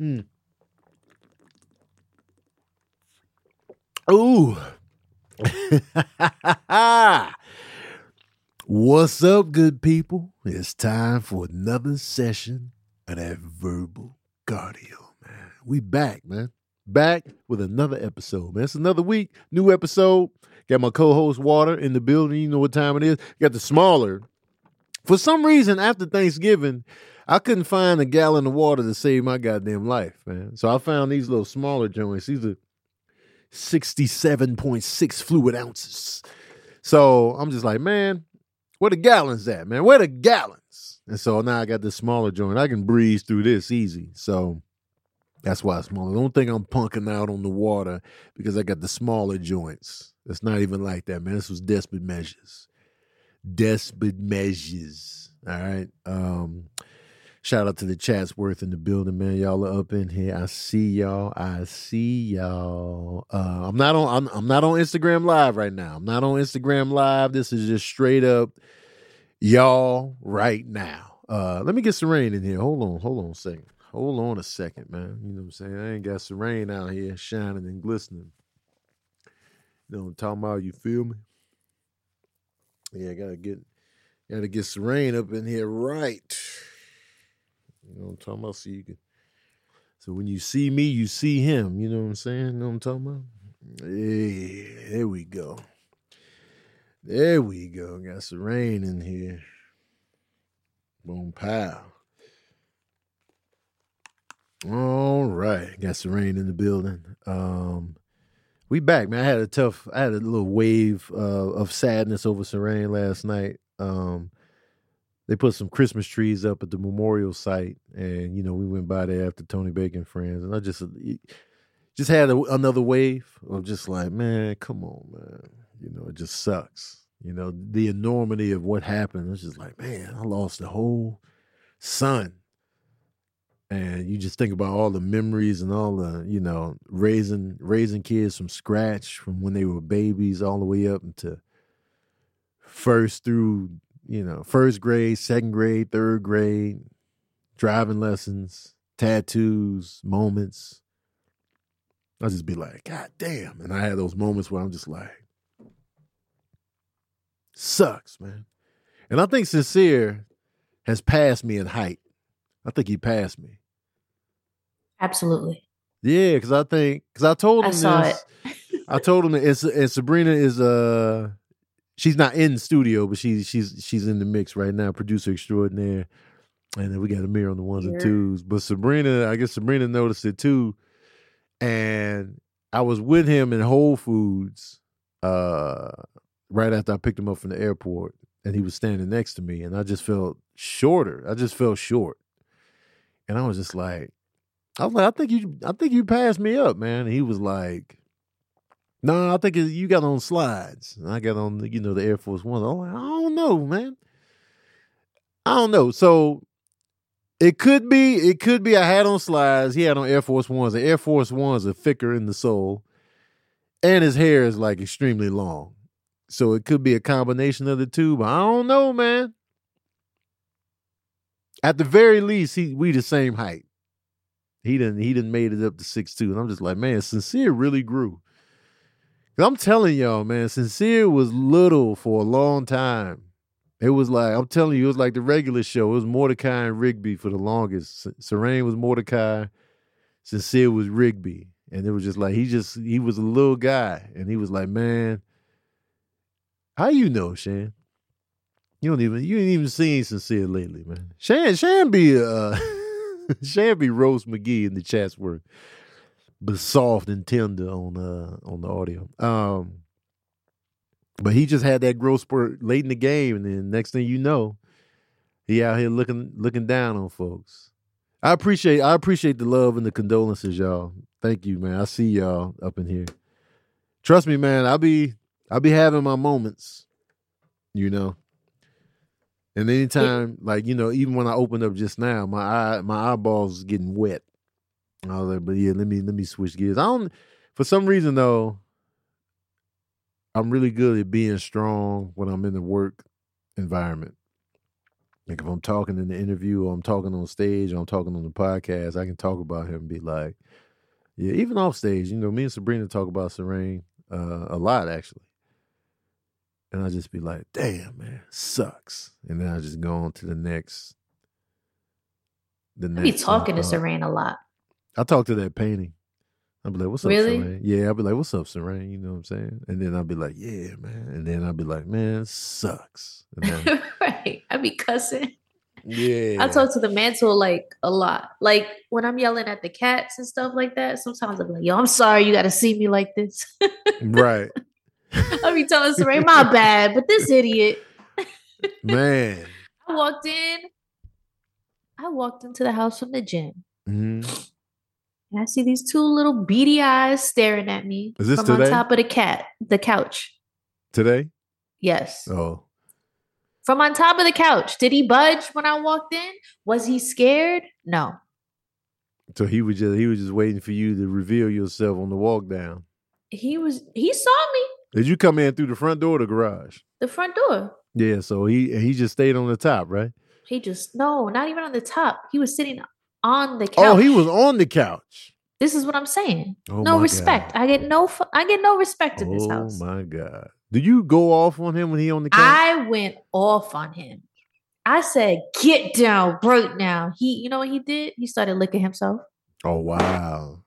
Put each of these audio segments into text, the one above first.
Mm. Ooh. What's up, good people? It's time for another session of that verbal cardio, man. We back, man. Back with another episode, man. It's another week, new episode. Got my co-host Water in the building. You know what time it is. Got the smaller. For some reason, after Thanksgiving, I couldn't find a gallon of water to save my goddamn life, man. So I found these little smaller joints. These are 67.6 fluid ounces. So I'm just like, man, where the gallons at, man? Where the gallons? And so now I got this smaller joint. I can breeze through this easy. So that's why it's smaller. Don't think I'm punking out on the water because I got the smaller joints. It's not even like that, man. This was desperate measures. Desperate measures. All right. Um, Shout out to the Chatsworth in the building, man. Y'all are up in here. I see y'all. I see y'all. Uh, I'm not on. I'm, I'm not on Instagram Live right now. I'm not on Instagram Live. This is just straight up y'all right now. Uh, let me get some rain in here. Hold on. Hold on a second. Hold on a second, man. You know what I'm saying? I ain't got some rain out here shining and glistening. You know what I'm talking about? You feel me? Yeah, I gotta get gotta get some rain up in here right. You know what I'm talking about? So you can so when you see me, you see him. You know what I'm saying? You know what I'm talking about? Hey, there we go. There we go. Got some rain in here. Boom pow. All right. Got some rain in the building. Um we back, man. I had a tough I had a little wave uh, of sadness over Serene last night. Um they put some Christmas trees up at the memorial site, and you know we went by there after Tony Baker and friends, and I just just had a, another wave of just like, man, come on, man, you know it just sucks. You know the enormity of what happened. It's just like, man, I lost the whole son, and you just think about all the memories and all the you know raising raising kids from scratch from when they were babies all the way up into first through you know, first grade, second grade, third grade, driving lessons, tattoos, moments. I'll just be like, God damn. And I had those moments where I'm just like, sucks, man. And I think Sincere has passed me in height. I think he passed me. Absolutely. Yeah, because I think because I told him I saw this. it. I told him it's and Sabrina is uh she's not in the studio, but she's she's she's in the mix right now, producer extraordinaire. And then we got Amir on the ones and twos. But Sabrina, I guess Sabrina noticed it too. And I was with him in Whole Foods uh right after I picked him up from the airport. And he was standing next to me. And I just felt shorter. I just felt short. And I was just like, I was like, I think you I think you passed me up, man. And he was like, no, I think you got on slides. I got on, you know, the Air Force One. Like, I don't know, man. I don't know. So it could be, it could be I had on slides. He had on Air Force Ones. The Air Force Ones are thicker in the sole. And his hair is like extremely long. So it could be a combination of the two, but I don't know, man. At the very least, he we the same height. He didn't he didn't made it up to six two. And I'm just like, man, sincere really grew. I'm telling y'all, man, Sincere was little for a long time. It was like, I'm telling you, it was like the regular show. It was Mordecai and Rigby for the longest. Serene was Mordecai, Sincere was Rigby. And it was just like, he just, he was a little guy. And he was like, man, how you know, Shan? You don't even, you ain't even seen Sincere lately, man. Shan, Shan be, uh, Shan be Rose McGee in the Chatsworth but soft and tender on uh on the audio. Um but he just had that growth spurt late in the game, and then next thing you know, he out here looking looking down on folks. I appreciate I appreciate the love and the condolences, y'all. Thank you, man. I see y'all up in here. Trust me, man. I'll be I'll be having my moments, you know. And anytime, like you know, even when I opened up just now, my eye my eyeballs getting wet. I was like, but yeah, let me let me switch gears. I don't for some reason though, I'm really good at being strong when I'm in the work environment. Like if I'm talking in the interview or I'm talking on stage or I'm talking on the podcast, I can talk about him and be like, yeah, even off stage, you know, me and Sabrina talk about Serene uh, a lot actually. And I just be like, damn, man, sucks. And then I just go on to the next. The next I be talking uh, to Serene a lot. I talk to that painting. I'll be like, what's up, really? Serene? Yeah, I'll be like, what's up, Serene? You know what I'm saying? And then I'll be like, yeah, man. And then I'll be like, man, sucks. Then, right. I be cussing. Yeah. I talk to the mantle like a lot. Like when I'm yelling at the cats and stuff like that, sometimes I'm like, yo, I'm sorry you gotta see me like this. right. I'll be telling Serene, my bad, but this idiot. Man. I walked in. I walked into the house from the gym. Mm-hmm. And I see these two little beady eyes staring at me Is this from today? on top of the cat, the couch. Today? Yes. Oh. From on top of the couch. Did he budge when I walked in? Was he scared? No. So he was just he was just waiting for you to reveal yourself on the walk down. He was he saw me. Did you come in through the front door or the garage? The front door. Yeah, so he he just stayed on the top, right? He just no, not even on the top. He was sitting on the couch. Oh, he was on the couch. This is what I'm saying. Oh no respect. God. I get no. I get no respect in this oh house. Oh my god! Did you go off on him when he on the couch? I went off on him. I said, "Get down right now." He, you know what he did? He started licking himself. Oh wow!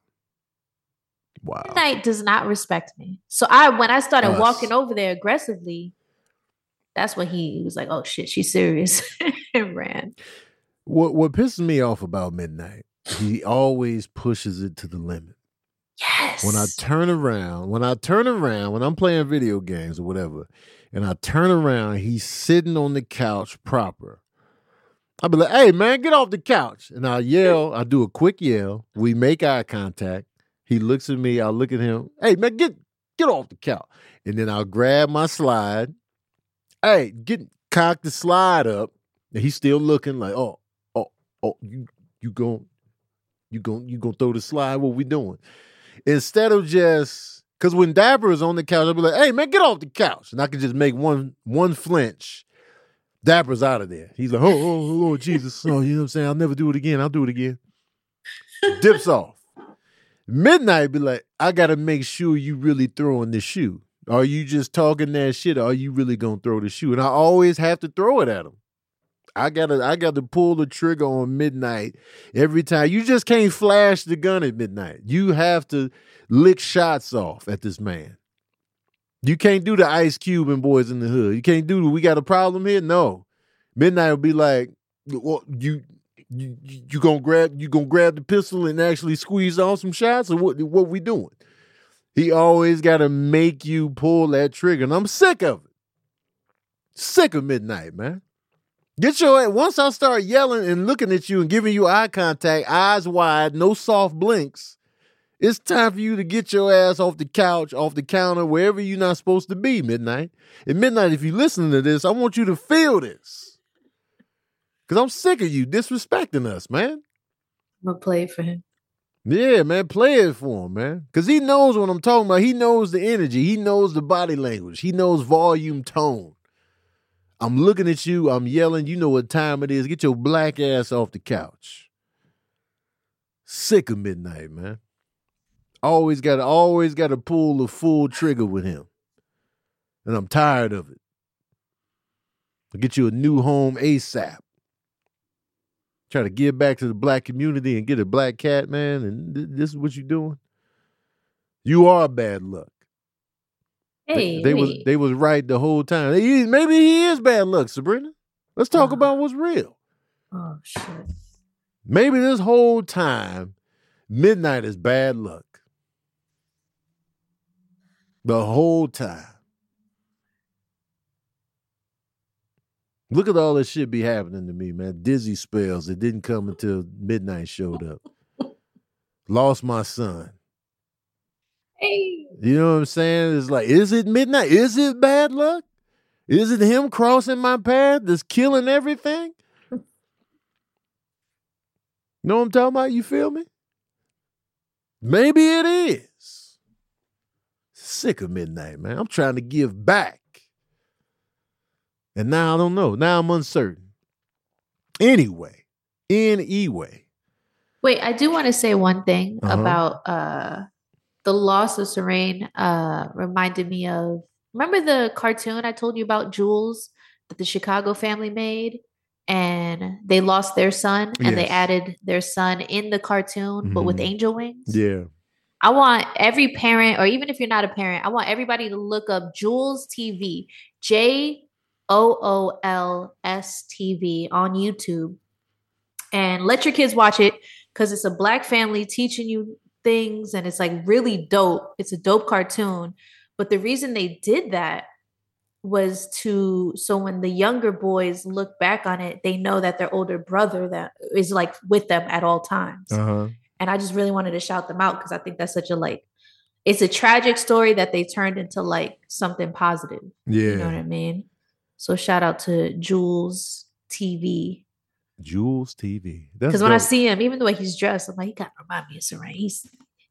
Wow. Midnight does not respect me. So I, when I started Us. walking over there aggressively, that's when he was like, "Oh shit, she's serious," and ran. What what pisses me off about Midnight, he always pushes it to the limit. Yes. When I turn around, when I turn around, when I'm playing video games or whatever, and I turn around, he's sitting on the couch proper. I'll be like, hey man, get off the couch. And I yell, I do a quick yell. We make eye contact. He looks at me, I look at him, hey man, get get off the couch. And then I'll grab my slide. Hey, get cock the slide up. And he's still looking like, oh, oh, you you going you going you gonna throw the slide? What we doing? Instead of just because when Dapper is on the couch, I'll be like, hey man, get off the couch. And I can just make one one flinch. Dapper's out of there. He's like, oh, oh, oh Lord Jesus. Oh, you know what I'm saying? I'll never do it again. I'll do it again. Dips off. Midnight be like, I gotta make sure you really throwing the shoe. Are you just talking that shit? Or are you really gonna throw the shoe? And I always have to throw it at him. I gotta I got to pull the trigger on midnight every time. You just can't flash the gun at midnight. You have to lick shots off at this man. You can't do the Ice Cube and Boys in the Hood. You can't do we got a problem here. No, midnight will be like, well, you you you gonna grab you gonna grab the pistol and actually squeeze on some shots or what what we doing? He always got to make you pull that trigger, and I'm sick of it. Sick of midnight, man. Get your once I start yelling and looking at you and giving you eye contact, eyes wide, no soft blinks. It's time for you to get your ass off the couch, off the counter, wherever you're not supposed to be. Midnight. At midnight, if you listen to this, I want you to feel this, because I'm sick of you disrespecting us, man. I'm gonna play it for him. Yeah, man, play it for him, man. Because he knows what I'm talking about. He knows the energy. He knows the body language. He knows volume, tone. I'm looking at you. I'm yelling. You know what time it is. Get your black ass off the couch. Sick of midnight, man. Always got to always got to pull the full trigger with him, and I'm tired of it. I'll get you a new home ASAP. Try to give back to the black community and get a black cat, man. And th- this is what you're doing. You are bad luck. Hey, they, they was they was right the whole time. He, maybe he is bad luck, Sabrina. Let's talk uh, about what's real. Oh shit. Maybe this whole time, midnight is bad luck. The whole time. Look at all this shit be happening to me, man. Dizzy spells. It didn't come until midnight showed up. Lost my son. Hey. You know what I'm saying? It's like, is it midnight? Is it bad luck? Is it him crossing my path that's killing everything? know what I'm talking about? You feel me? Maybe it is. Sick of midnight, man. I'm trying to give back. And now I don't know. Now I'm uncertain. Anyway, anyway. Wait, I do want to say one thing uh-huh. about uh the loss of Serene uh reminded me of remember the cartoon I told you about Jools that the Chicago family made and they lost their son and yes. they added their son in the cartoon mm-hmm. but with mm-hmm. angel wings. Yeah. I want every parent or even if you're not a parent, I want everybody to look up Jools TV. J O O L S TV on YouTube and let your kids watch it because it's a black family teaching you things and it's like really dope. It's a dope cartoon. But the reason they did that was to so when the younger boys look back on it, they know that their older brother that is like with them at all times. Uh-huh. And I just really wanted to shout them out because I think that's such a like it's a tragic story that they turned into like something positive. Yeah. You know what I mean? So shout out to Jools TV. Jools TV. Because when I see him, even the way he's dressed, I'm like, he got to remind me of Serene. He's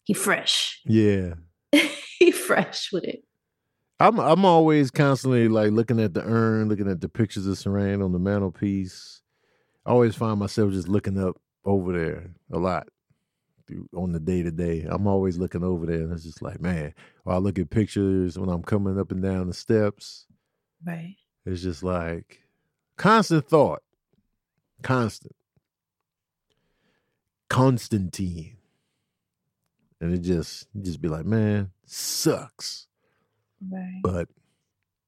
he fresh. Yeah. he fresh with it. I'm I'm always constantly like looking at the urn, looking at the pictures of Serene on the mantelpiece. I always find myself just looking up over there a lot on the day to day. I'm always looking over there, and it's just like, man. Or I look at pictures when I'm coming up and down the steps. Right. It's just like constant thought, constant. Constantine and it just you just be like, man, sucks. Right. But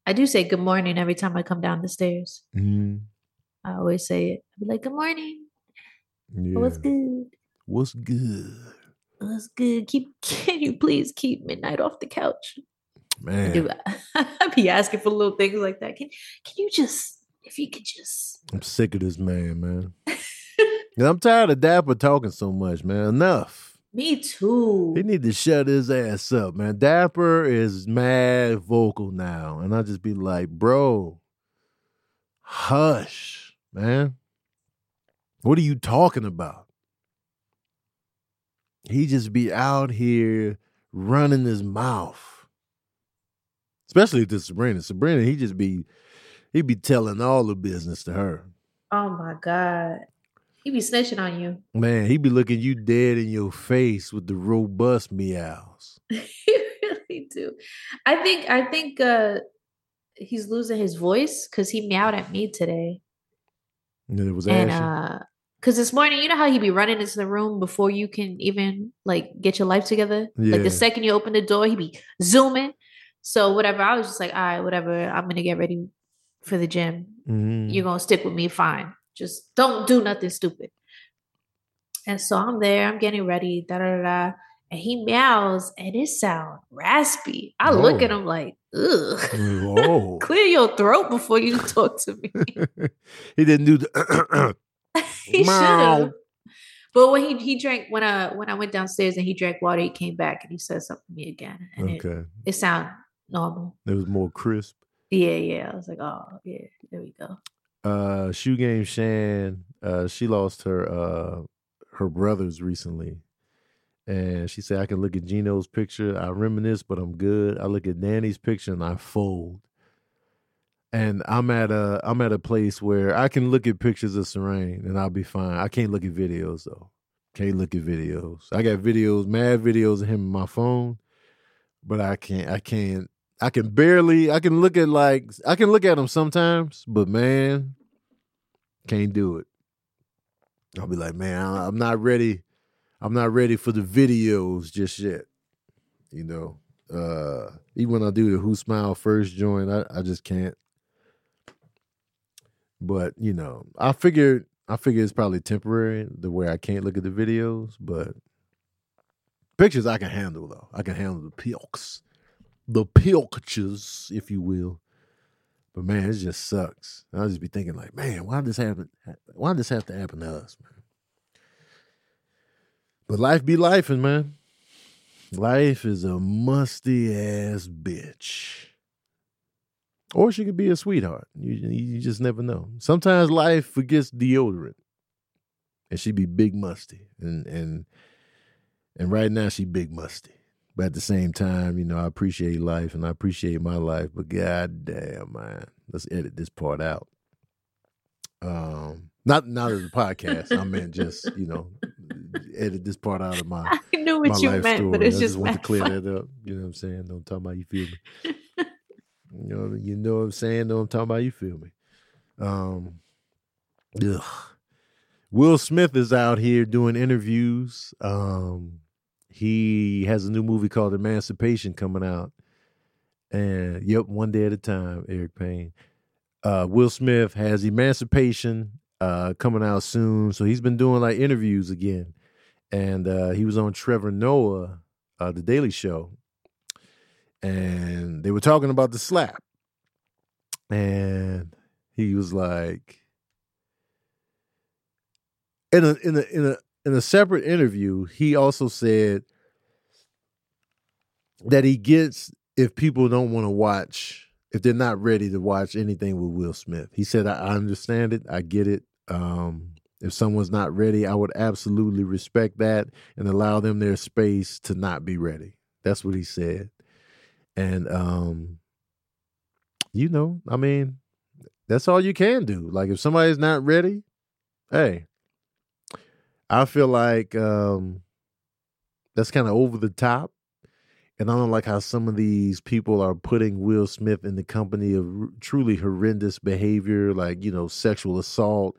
I do say good morning every time I come down the stairs. Mm-hmm. I always say it. I be like, good morning. Yeah. What's good? What's good? What's good? Keep can you please keep midnight off the couch? Man. I, do, I be asking for little things like that. Can can you just if he could just I'm sick of this man, man. I'm tired of Dapper talking so much, man. Enough. Me too. He need to shut his ass up, man. Dapper is mad vocal now. And I just be like, bro, hush, man. What are you talking about? He just be out here running his mouth. Especially to Sabrina. Sabrina, he just be he be telling all the business to her. Oh my God. he'd be snitching on you. Man, He'd be looking you dead in your face with the robust meows. he really do. I think I think uh he's losing his voice because he meowed at me today. And it was and uh because this morning, you know how he'd be running into the room before you can even like get your life together. Yeah. Like the second you open the door, he'd be zooming. So whatever, I was just like, all right, whatever. I'm gonna get ready for the gym. Mm-hmm. You're gonna stick with me, fine. Just don't do nothing stupid. And so I'm there, I'm getting ready, da da da. And he meows and it sounds raspy. I Whoa. look at him like, ugh. Clear your throat before you talk to me. he didn't do the he should have. But when he he drank when I when I went downstairs and he drank water, he came back and he said something to me again. And okay. it, it sounded normal. It was more crisp. Yeah, yeah. I was like, oh yeah, there we go. Uh shoe game shan uh she lost her uh her brothers recently. And she said i can look at gino's picture. I reminisce but i'm good. I look at danny's picture and i fold. And i'm at a i'm at a place where i can look at pictures of serene and i'll be fine. I can't look at videos though. Can't look at videos. I got videos mad videos of him on my phone but i can't i can't I can barely I can look at like I can look at them sometimes, but man, can't do it. I'll be like, man, I'm not ready. I'm not ready for the videos just yet. You know, uh, even when I do the Who Smile first join, I, I just can't. But you know, I figured I figure it's probably temporary the way I can't look at the videos, but pictures I can handle though. I can handle the pilks the pilches, if you will. But man, it just sucks. I'll just be thinking like, man, why did this happen? Why did this have to happen to us, man? But life be life, man. Life is a musty ass bitch. Or she could be a sweetheart. You, you just never know. Sometimes life forgets deodorant. And she be big musty. And and and right now she big musty. But at the same time, you know, I appreciate life and I appreciate my life. But god damn, man, let's edit this part out. Um, Not not as a podcast. I meant just you know edit this part out of my. I knew what my you meant, story. but it's I just just want to clear that up. You know what I'm saying? Don't talk about you feel me. You know, you know what I'm saying? Don't I'm about? You feel me? Um, ugh. Will Smith is out here doing interviews. Um, he has a new movie called Emancipation coming out, and yep, one day at a time. Eric Payne. Uh, Will Smith has Emancipation uh, coming out soon, so he's been doing like interviews again, and uh, he was on Trevor Noah, uh, the Daily Show, and they were talking about the slap, and he was like, in a in a in a in a separate interview, he also said that he gets if people don't want to watch, if they're not ready to watch anything with Will Smith. He said, I, understand it, I get it. Um, if someone's not ready, I would absolutely respect that and allow them their space to not be ready. That's what he said. And um, you know, I mean, that's all you can do. Like if somebody's not ready, hey, I feel like um that's kind of over the top. And I don't like how some of these people are putting Will Smith in the company of r- truly horrendous behavior, like, you know, sexual assault,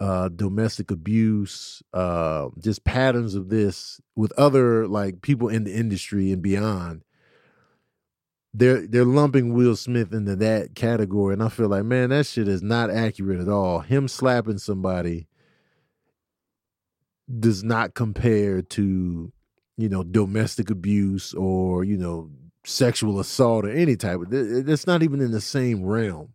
uh, domestic abuse, uh, just patterns of this with other like people in the industry and beyond. They're they're lumping Will Smith into that category, and I feel like, man, that shit is not accurate at all. Him slapping somebody does not compare to you know domestic abuse or you know sexual assault or any type of it's not even in the same realm.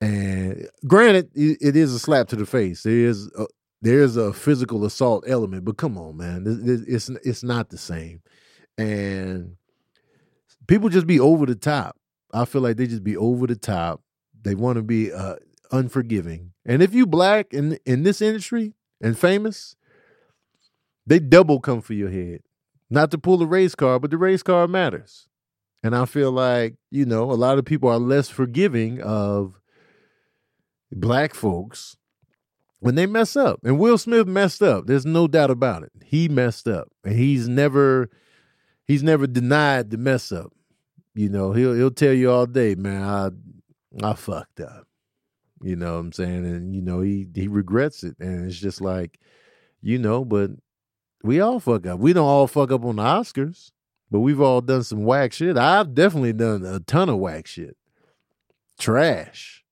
And granted it, is a slap to the face. There is a, there is a physical assault element but come on man. It's it's not the same. And people just be over the top. I feel like they just be over the top. They want to be uh unforgiving. And if you black in in this industry and famous they double come for your head. Not to pull the race card, but the race card matters. And I feel like, you know, a lot of people are less forgiving of black folks when they mess up. And Will Smith messed up. There's no doubt about it. He messed up. And he's never he's never denied the mess up. You know, he'll he'll tell you all day, man, I I fucked up. You know what I'm saying? And you know, he he regrets it. And it's just like, you know, but we all fuck up. We don't all fuck up on the Oscars, but we've all done some whack shit. I've definitely done a ton of whack shit. Trash.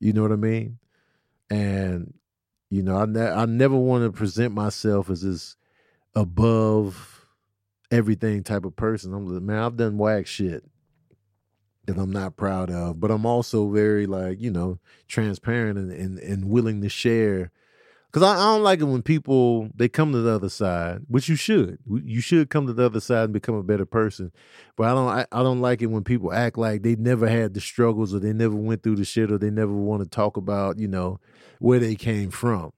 You know what I mean? And you know, I ne- I never want to present myself as this above everything type of person. I'm like, man, I've done whack shit that I'm not proud of, but I'm also very like, you know, transparent and and, and willing to share because I, I don't like it when people they come to the other side, which you should. You should come to the other side and become a better person. But I don't. I, I don't like it when people act like they never had the struggles or they never went through the shit or they never want to talk about you know where they came from.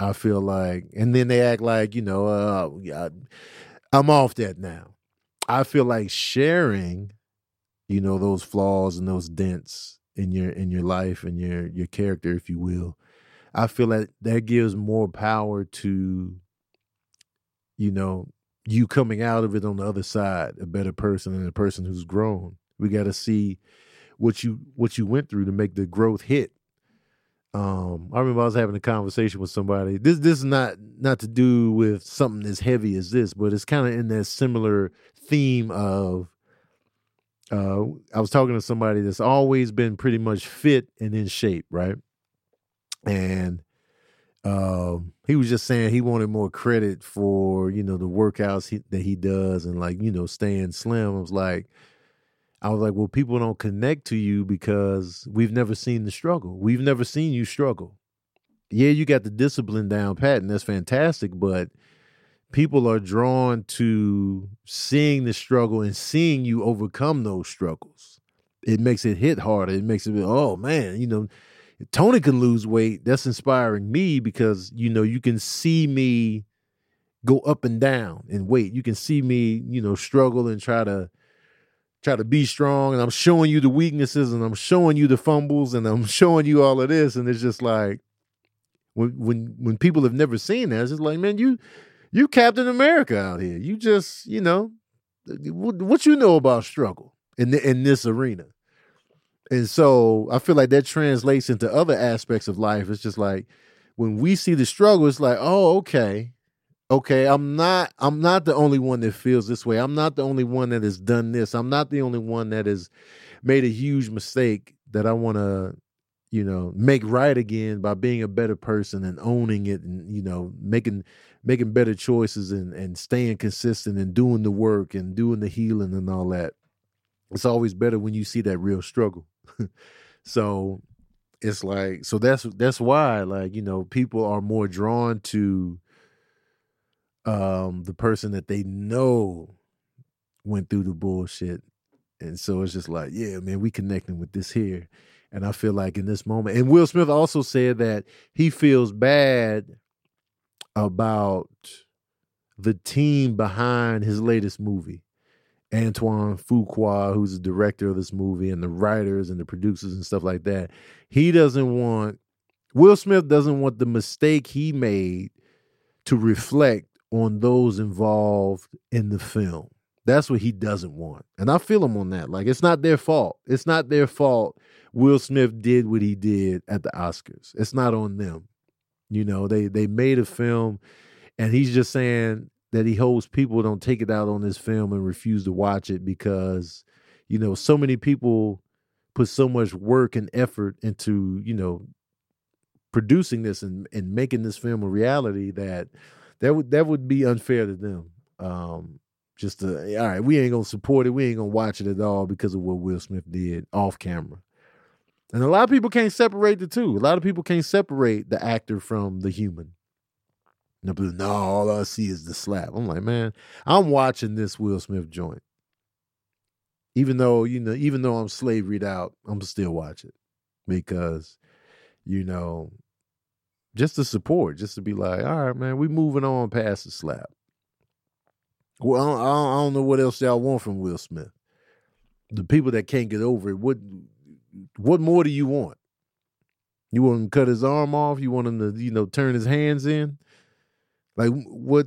I feel like, and then they act like you know, uh, yeah, I'm off that now. I feel like sharing, you know, those flaws and those dents in your in your life and your your character, if you will. I feel like that gives more power to, you know, you coming out of it on the other side, a better person and a person who's grown. We got to see what you what you went through to make the growth hit. Um, I remember I was having a conversation with somebody. This this is not not to do with something as heavy as this, but it's kind of in that similar theme of. Uh, I was talking to somebody that's always been pretty much fit and in shape, right? And um, he was just saying he wanted more credit for you know the workouts he, that he does and like you know staying slim. I was like, I was like, well, people don't connect to you because we've never seen the struggle. We've never seen you struggle. Yeah, you got the discipline down pat, and that's fantastic. But people are drawn to seeing the struggle and seeing you overcome those struggles. It makes it hit harder. It makes it, oh man, you know, Tony can lose weight. That's inspiring me because you know you can see me go up and down in weight. You can see me, you know, struggle and try to try to be strong. And I'm showing you the weaknesses and I'm showing you the fumbles and I'm showing you all of this. And it's just like When when when people have never seen that, it's just like, man, you you Captain America out here. You just, you know, what, what you know about struggle in the, in this arena. And so I feel like that translates into other aspects of life. It's just like when we see the struggle, it's like, oh, okay. Okay, I'm not I'm not the only one that feels this way. I'm not the only one that has done this. I'm not the only one that has made a huge mistake that I want to you know make right again by being a better person and owning it and you know making making better choices and and staying consistent and doing the work and doing the healing and all that it's always better when you see that real struggle so it's like so that's that's why like you know people are more drawn to um the person that they know went through the bullshit and so it's just like yeah man we connecting with this here and i feel like in this moment and will smith also said that he feels bad about the team behind his latest movie. Antoine Fuqua, who's the director of this movie, and the writers and the producers and stuff like that. He doesn't want, Will Smith doesn't want the mistake he made to reflect on those involved in the film. That's what he doesn't want. And I feel him on that. Like, it's not their fault. It's not their fault Will Smith did what he did at the Oscars. It's not on them. You know, they they made a film, and he's just saying that he hopes people don't take it out on this film and refuse to watch it because, you know, so many people put so much work and effort into, you know, producing this and, and making this film a reality that that would that would be unfair to them. Um, just to, all right, we ain't gonna support it, we ain't gonna watch it at all because of what Will Smith did off camera. And a lot of people can't separate the two. A lot of people can't separate the actor from the human. No, no, all I see is the slap. I'm like, man, I'm watching this Will Smith joint. Even though, you know, even though I'm slavoried out, I'm still watching. Because, you know, just to support, just to be like, all right, man, we moving on past the slap. Well, I don't, I don't know what else y'all want from Will Smith. The people that can't get over it, what what more do you want? You want him to cut his arm off? You want him to, you know, turn his hands in? Like what?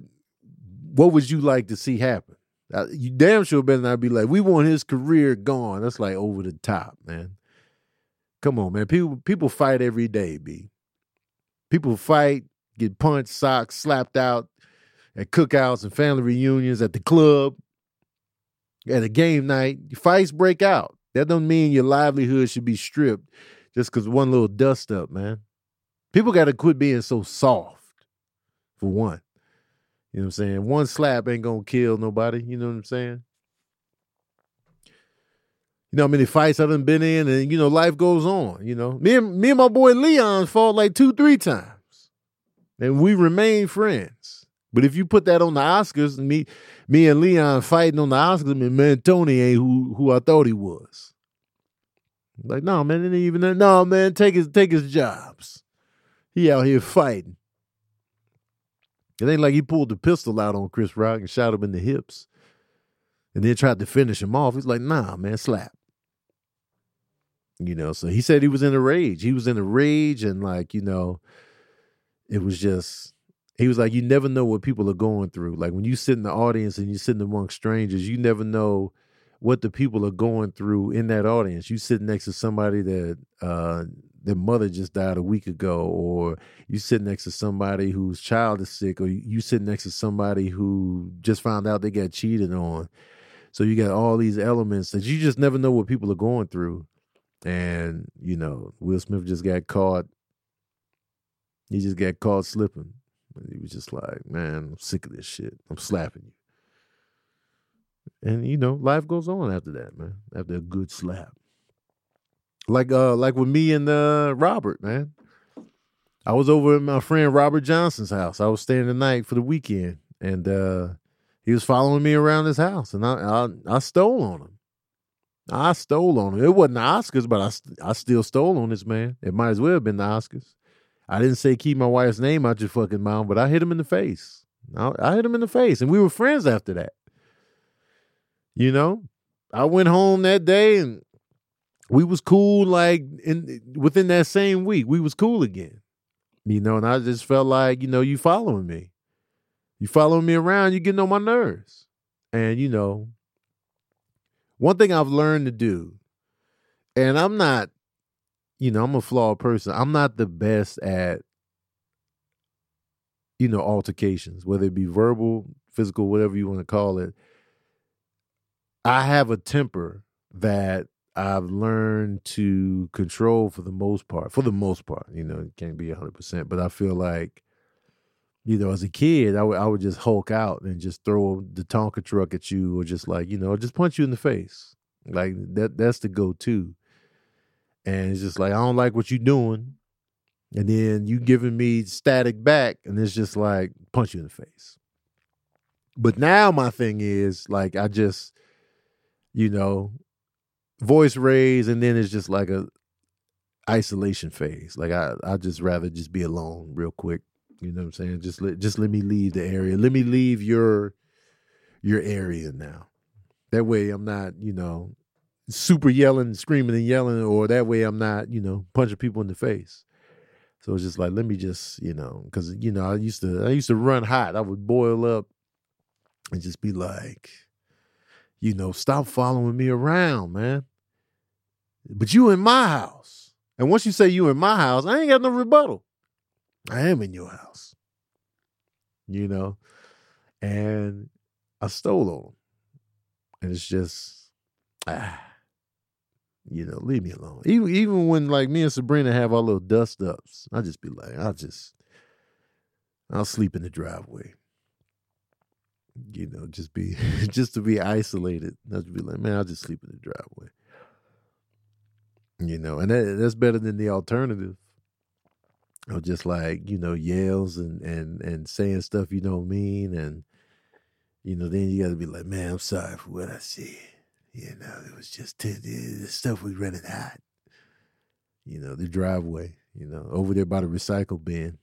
What would you like to see happen? Uh, you damn sure better not be like, we want his career gone. That's like over the top, man. Come on, man. People people fight every day, b. People fight, get punched, socked, slapped out at cookouts and family reunions, at the club, at a game night. Fights break out. That don't mean your livelihood should be stripped just because one little dust up, man. People got to quit being so soft, for one. You know what I'm saying? One slap ain't gonna kill nobody. You know what I'm saying? You know how many fights I done been in, and you know life goes on. You know, me and me and my boy Leon fought like two, three times, and we remain friends. But if you put that on the Oscars, me, me and Leon fighting on the Oscars, I mean, man, Tony ain't who who I thought he was. Like, no, man, it ain't even that. No, man, take his take his jobs. He out here fighting. It ain't like he pulled the pistol out on Chris Rock and shot him in the hips, and then tried to finish him off. He's like, nah, man, slap. You know, so he said he was in a rage. He was in a rage, and like, you know, it was just he was like, you never know what people are going through. Like when you sit in the audience and you're sitting among strangers, you never know what the people are going through in that audience. You sit next to somebody that uh, their mother just died a week ago, or you sit next to somebody whose child is sick, or you sit next to somebody who just found out they got cheated on. So you got all these elements that you just never know what people are going through. And, you know, Will Smith just got caught. He just got caught slipping. And he was just like, man, I'm sick of this shit. I'm slapping you. And you know, life goes on after that, man. After a good slap. Like uh like with me and uh Robert, man. I was over at my friend Robert Johnson's house. I was staying the night for the weekend and uh he was following me around his house and I I, I stole on him. I stole on him. It wasn't the Oscars, but I I still stole on this man. It might as well have been the Oscars. I didn't say keep my wife's name out your fucking mouth, but I hit him in the face. I, I hit him in the face, and we were friends after that. You know, I went home that day, and we was cool. Like in within that same week, we was cool again. You know, and I just felt like, you know, you following me. You following me around, you getting on my nerves. And, you know, one thing I've learned to do, and I'm not, you know, I'm a flawed person. I'm not the best at, you know, altercations, whether it be verbal, physical, whatever you want to call it. I have a temper that I've learned to control for the most part. For the most part, you know, it can't be 100%, but I feel like, you know, as a kid, I would, I would just hulk out and just throw the Tonka truck at you or just like, you know, just punch you in the face. Like that that's the go to. And it's just like, I don't like what you're doing. And then you giving me static back, and it's just like punch you in the face. But now my thing is like I just, you know, voice raise, and then it's just like a isolation phase. Like I, I just rather just be alone real quick. You know what I'm saying? Just let, just let me leave the area. Let me leave your, your area now. That way, I'm not, you know, super yelling, screaming, and yelling, or that way, I'm not, you know, punching people in the face. So it's just like, let me just, you know, because you know, I used to, I used to run hot. I would boil up and just be like, you know, stop following me around, man. But you in my house. And once you say you in my house, I ain't got no rebuttal. I am in your house. You know? And I stole on them. And it's just ah, you know, leave me alone. Even even when like me and Sabrina have our little dust ups, I just be like, I'll just I'll sleep in the driveway you know, just be just to be isolated. Not to be like, man, I'll just sleep in the driveway. You know, and that, that's better than the alternative. Or just like, you know, yells and and and saying stuff you don't mean and you know, then you gotta be like, man, I'm sorry for what I said. You know, it was just the stuff was running hot. You know, the driveway, you know, over there by the recycle bin.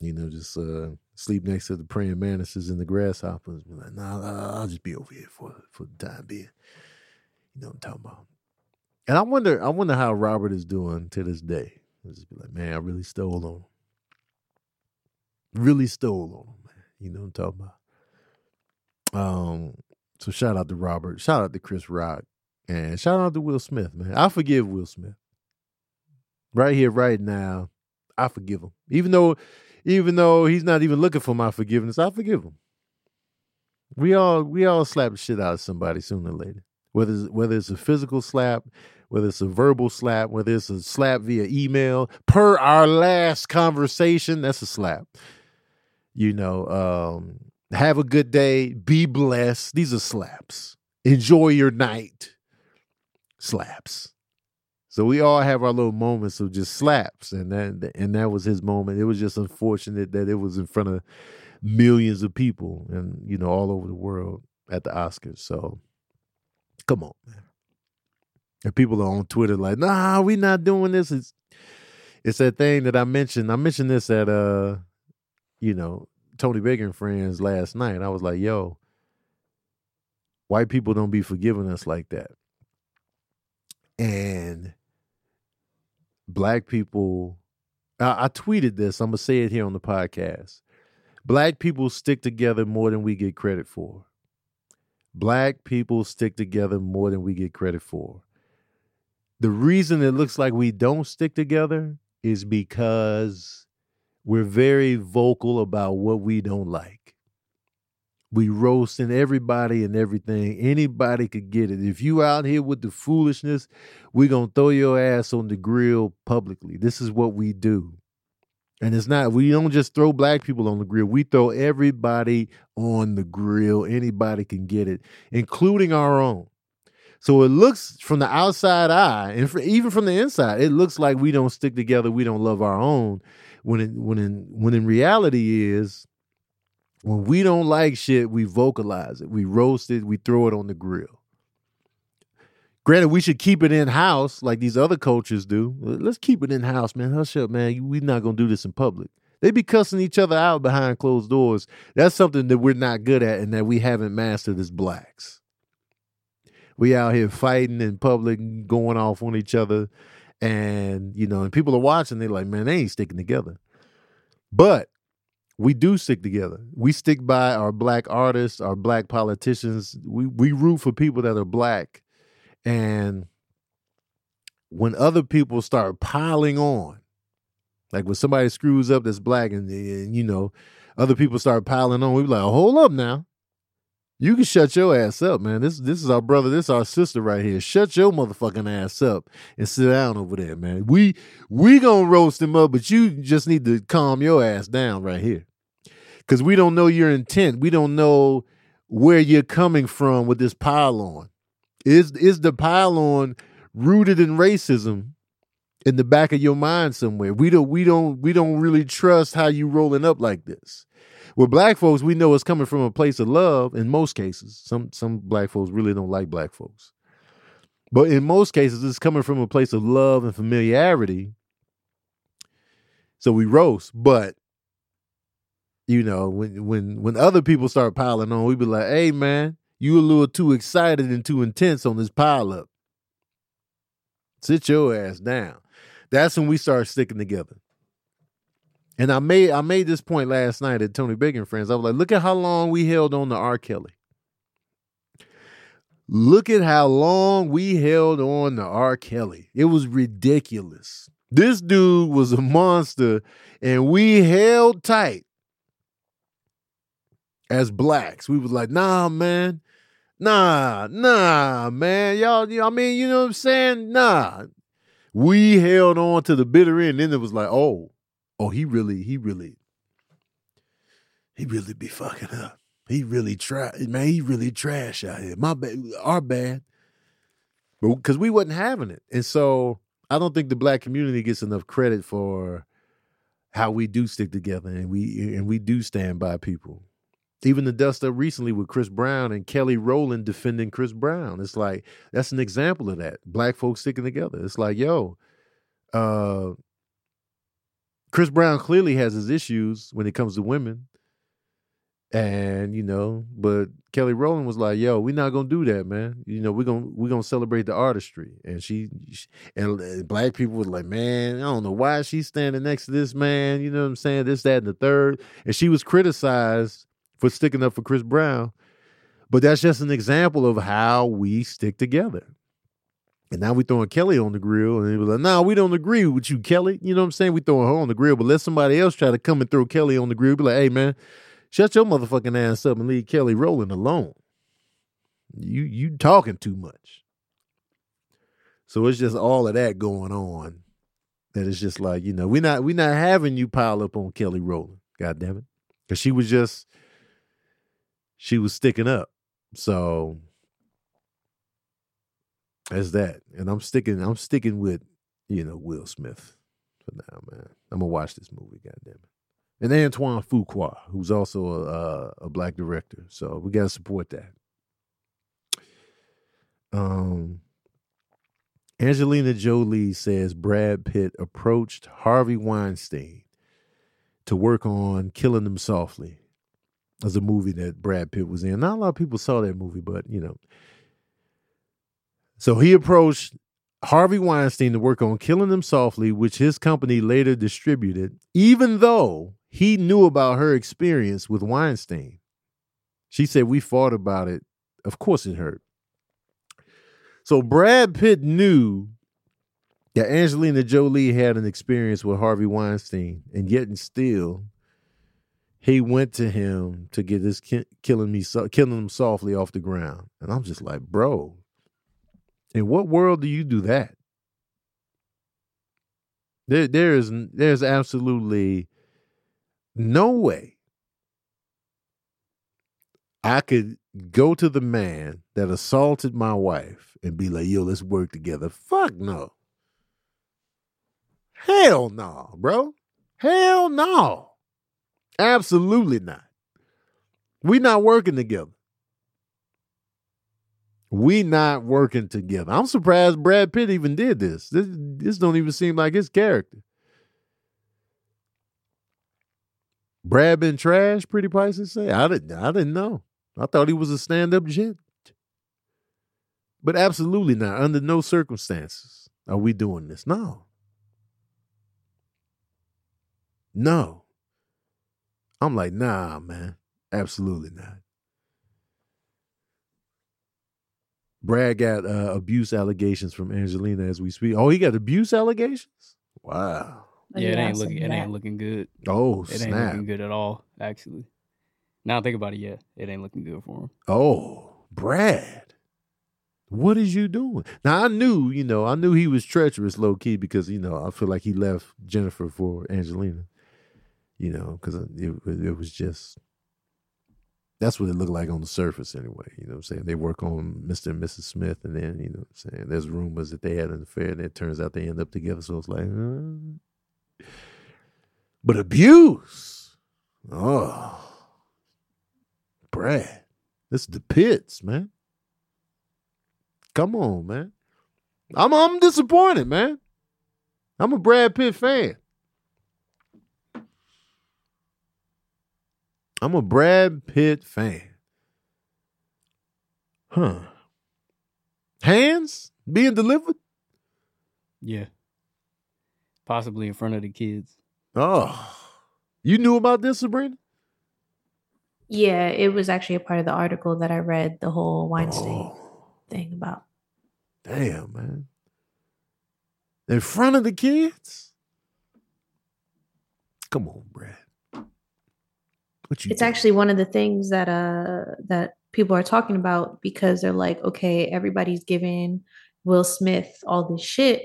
You know, just uh sleep next to the praying mantises and the grasshoppers. Be like, nah, I'll just be over here for for the time being. You know what I'm talking about. And I wonder, I wonder how Robert is doing to this day. I'll just be like, man, I really stole on him. Really stole on him, man. You know what I'm talking about. Um, so shout out to Robert, shout out to Chris Rock, and shout out to Will Smith, man. I forgive Will Smith. Right here, right now, I forgive him. Even though even though he's not even looking for my forgiveness, I forgive him. We all we all slap the shit out of somebody sooner or later. Whether it's, whether it's a physical slap, whether it's a verbal slap, whether it's a slap via email, per our last conversation, that's a slap. You know, um, have a good day, be blessed. These are slaps. Enjoy your night. Slaps. So we all have our little moments of just slaps, and that and that was his moment. It was just unfortunate that it was in front of millions of people, and you know, all over the world at the Oscars. So, come on, man. And people are on Twitter like, "Nah, we not doing this." It's it's that thing that I mentioned. I mentioned this at uh, you know, Tony Baker and friends last night. I was like, "Yo, white people don't be forgiving us like that." And black people I, I tweeted this i'm gonna say it here on the podcast. Black people stick together more than we get credit for. Black people stick together more than we get credit for. The reason it looks like we don't stick together is because we're very vocal about what we don't like we roasting everybody and everything. Anybody could get it. If you out here with the foolishness, we gonna throw your ass on the grill publicly. This is what we do. And it's not, we don't just throw black people on the grill. We throw everybody on the grill. Anybody can get it, including our own. So it looks from the outside eye, and for, even from the inside, it looks like we don't stick together. We don't love our own. When it, when in when in reality is when we don't like shit, we vocalize it, we roast it, we throw it on the grill. Granted, we should keep it in house like these other cultures do. Let's keep it in house, man. Hush up, man. We're not gonna do this in public. They be cussing each other out behind closed doors. That's something that we're not good at and that we haven't mastered as blacks. We out here fighting in public, going off on each other, and you know, and people are watching. They're like, man, they ain't sticking together. But we do stick together. We stick by our black artists, our black politicians. We we root for people that are black. And when other people start piling on, like when somebody screws up that's black and, and you know, other people start piling on, we be like, hold up now. You can shut your ass up, man. This this is our brother, this is our sister right here. Shut your motherfucking ass up and sit down over there, man. We we gonna roast him up, but you just need to calm your ass down right here. Cause we don't know your intent. We don't know where you're coming from with this pile on. Is is the pile on rooted in racism in the back of your mind somewhere? We don't we don't we don't really trust how you rolling up like this. With black folks, we know it's coming from a place of love in most cases. Some some black folks really don't like black folks. But in most cases, it's coming from a place of love and familiarity. So we roast, but you know, when when when other people start piling on, we be like, "Hey, man, you a little too excited and too intense on this pile up. Sit your ass down." That's when we start sticking together. And I made I made this point last night at Tony Baker and Friends. I was like, look at how long we held on to R. Kelly. Look at how long we held on to R. Kelly. It was ridiculous. This dude was a monster, and we held tight as blacks. We was like, nah, man. Nah, nah, man. Y'all, I mean, you know what I'm saying? Nah. We held on to the bitter end. Then it was like, oh, oh, he really, he really, he really be fucking up. He really try, man. He really trash out here. My bad, our bad, but because we wasn't having it, and so I don't think the black community gets enough credit for how we do stick together and we and we do stand by people. Even the dust up recently with Chris Brown and Kelly Rowland defending Chris Brown. It's like that's an example of that. Black folks sticking together. It's like, yo, uh, Chris Brown clearly has his issues when it comes to women. And, you know, but Kelly Rowland was like, yo, we're not gonna do that, man. You know, we're gonna we're gonna celebrate the artistry. And she, she and, black people was like, man, I don't know why she's standing next to this man, you know what I'm saying? This, that, and the third. And she was criticized for sticking up for Chris Brown. But that's just an example of how we stick together. And now we throwing Kelly on the grill, and he was like, "No, nah, we don't agree with you, Kelly." You know what I'm saying? We throwing her on the grill, but let somebody else try to come and throw Kelly on the grill. Be like, "Hey, man, shut your motherfucking ass up and leave Kelly Rowland alone. You you talking too much." So it's just all of that going on. That it's just like you know we're not we're not having you pile up on Kelly Rowland. God damn it, because she was just she was sticking up. So as that. And I'm sticking I'm sticking with, you know, Will Smith for now, man. I'm gonna watch this movie, goddamn it. And Antoine Fuqua, who's also a, a, a black director. So we gotta support that. Um Angelina Jolie says Brad Pitt approached Harvey Weinstein to work on Killing Them Softly as a movie that Brad Pitt was in. Not a lot of people saw that movie, but you know, so he approached Harvey Weinstein to work on Killing Them Softly, which his company later distributed, even though he knew about her experience with Weinstein. She said, We fought about it. Of course it hurt. So Brad Pitt knew that Angelina Jolie had an experience with Harvey Weinstein, and yet and still, he went to him to get this ki- killing me, so- killing him softly off the ground. And I'm just like, bro, in what world do you do that? There, there is, there's absolutely no way I could go to the man that assaulted my wife and be like, yo, let's work together. Fuck no. Hell no, bro. Hell no. Absolutely not. We not working together. We not working together. I'm surprised Brad Pitt even did this. This this don't even seem like his character. Brad been trash, pretty prices say. I didn't I didn't know. I thought he was a stand-up gent. But absolutely not. Under no circumstances are we doing this. No. No. I'm like, nah, man, absolutely not. Brad got uh, abuse allegations from Angelina as we speak. Oh, he got abuse allegations. Wow. Yeah, it ain't looking. It ain't looking good. Oh It ain't looking good at all. Actually, now I think about it. Yeah, it ain't looking good for him. Oh, Brad. What is you doing? Now I knew, you know, I knew he was treacherous, low key, because you know I feel like he left Jennifer for Angelina. You know, because it, it was just that's what it looked like on the surface, anyway. You know what I'm saying? They work on Mr. and Mrs. Smith, and then you know what I'm saying there's rumors that they had an affair, and it turns out they end up together. So it's like, but abuse, oh, Brad, this is the pits, man. Come on, man. I'm I'm disappointed, man. I'm a Brad Pitt fan. I'm a Brad Pitt fan. Huh. Hands being delivered? Yeah, possibly in front of the kids. Oh. You knew about this, Sabrina? Yeah, it was actually a part of the article that I read the whole Weinstein Oh, thing about. damn, man. In front of the kids? Come on, Brad. What you It's doing? actually one of the things that uh that people are talking about because they're like, okay, everybody's giving Will Smith all this shit,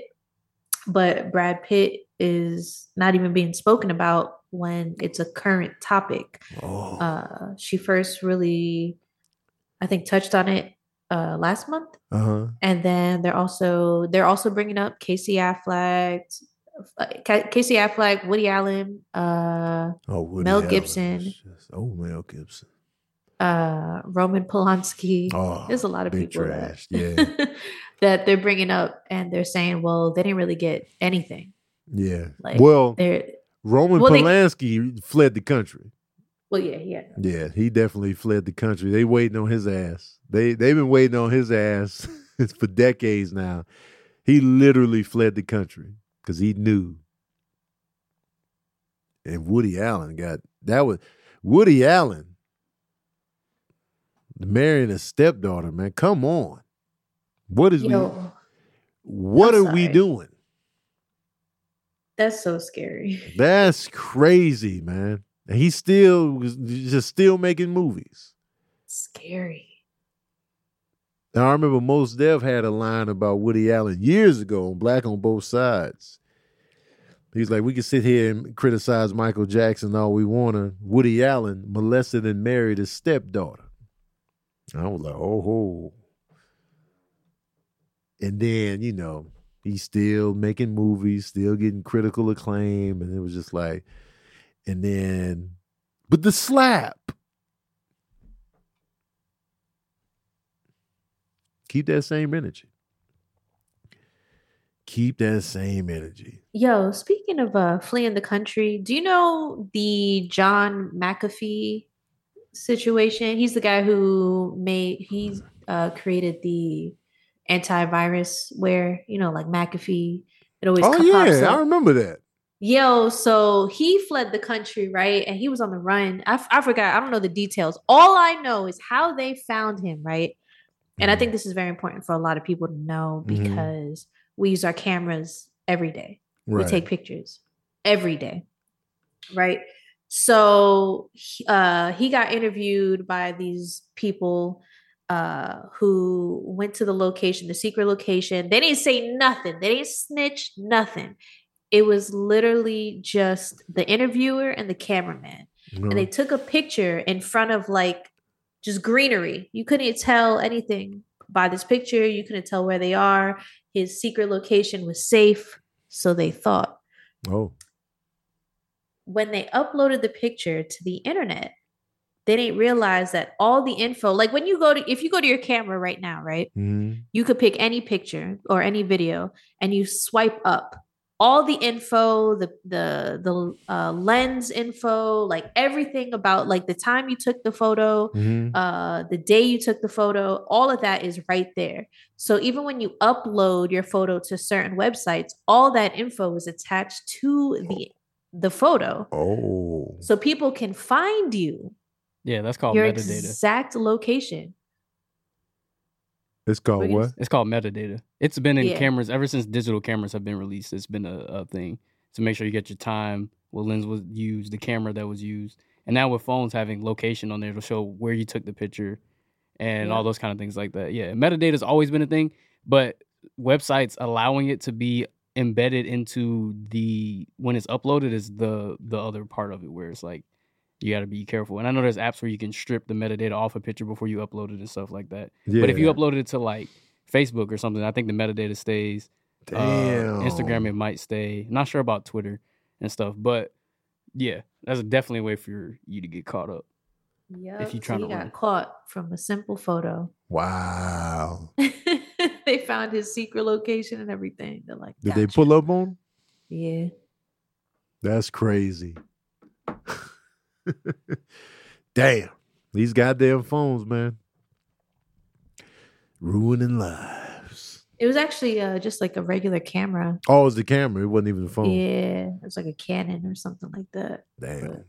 but Brad Pitt is not even being spoken about when it's a current topic. Oh. Uh she first really I think touched on it uh last month uh-huh. and then they're also they're also bringing up Casey Affleck, Casey Affleck, Woody Allen, uh, Oh, Woody Mel Allen Gibson. just- oh, Mel Gibson. uh, Roman Polanski. Oh, There's a lot of big people trash. that, Yeah, that they're bringing up, and they're saying, well, they didn't really get anything. yeah. Like, well, Roman well, they- Polanski fled the country. well, yeah, yeah. Yeah, he definitely fled the country. They waiting on his ass. They they've been waiting on his ass for decades now. He literally fled the country because he knew. And Woody Allen got that was Woody Allen marrying a stepdaughter, man. Come on. What is we what are we doing? that's so scary. That's crazy, man. And he still was just still making movies. Scary. Now I remember Mos Def had a line about Woody Allen years ago on Black on Both Sides. He's like, we can sit here and criticize Michael Jackson all we want to. Woody Allen molested and married his stepdaughter. I was like, oh ho. And then, you know, he's still making movies, still getting critical acclaim. And it was just like, and then, but the slap. Keep that same energy. Keep that same energy. Yo, speaking of uh, fleeing the country, do you know the John McAfee situation? He's the guy who made he uh, created the antivirus where you know like McAfee. It always Oh yeah, I remember that. Yo, so he fled the country, right? And he was on the run. I, f- I forgot. I don't know the details. All I know is how they found him, right? And I think this is very important for a lot of people to know Mhm. because we use our cameras every day. right. We take pictures every day, right? So he- uh, he got interviewed by these people uh, who went to the location, the secret location. They didn't say nothing. They didn't snitch nothing. It was literally just the interviewer and the cameraman No. and they took a picture in front of like just greenery. You couldn't tell anything by this picture. You couldn't tell where they are. His secret location was safe, so they thought. oh, When they uploaded the picture to the internet, they didn't realize that all the info, like when you go to, if you go to your camera right now, right, mhm. you could pick any picture or any video and you swipe up all the info the the the uh, lens info like everything about like the time you took the photo Mhm. uh the day you took the photo all of that is right there so even when you upload your photo to certain websites all that info is attached to the the photo. Oh. So people can find you, Yeah, that's called your metadata. exact location. It's called What do you what? It's called metadata. It's been in Yeah. cameras ever since digital cameras have been released. It's been a, a thing to make sure you get your time, what lens was used, the camera that was used, and now with phones having location on there to show where you took the picture, and Yeah. all those kind of things like that. Yeah, metadata's always been a thing, but websites allowing it to be embedded into the when it's uploaded is the the other part of it where it's like you got to be careful. And I know there's apps where you can strip the metadata off a picture before you upload it and stuff like that. Yeah. But if you upload it to like Facebook or something, I think the metadata stays. Uh, Damn. Instagram, it might stay. Not sure about Twitter and stuff, but yeah, that's definitely a way for you to get caught up. Yeah. If you so trying he to got run. caught from a simple photo. Wow. they found his secret location and everything. They're like, Did they "Gotcha." pull up on? Yeah. That's crazy. Damn. These goddamn phones, man. Ruining lives. It was actually uh, just like a regular camera. Oh, it was the camera. It wasn't even the phone. Yeah. It was like a Canon or something like that. Damn.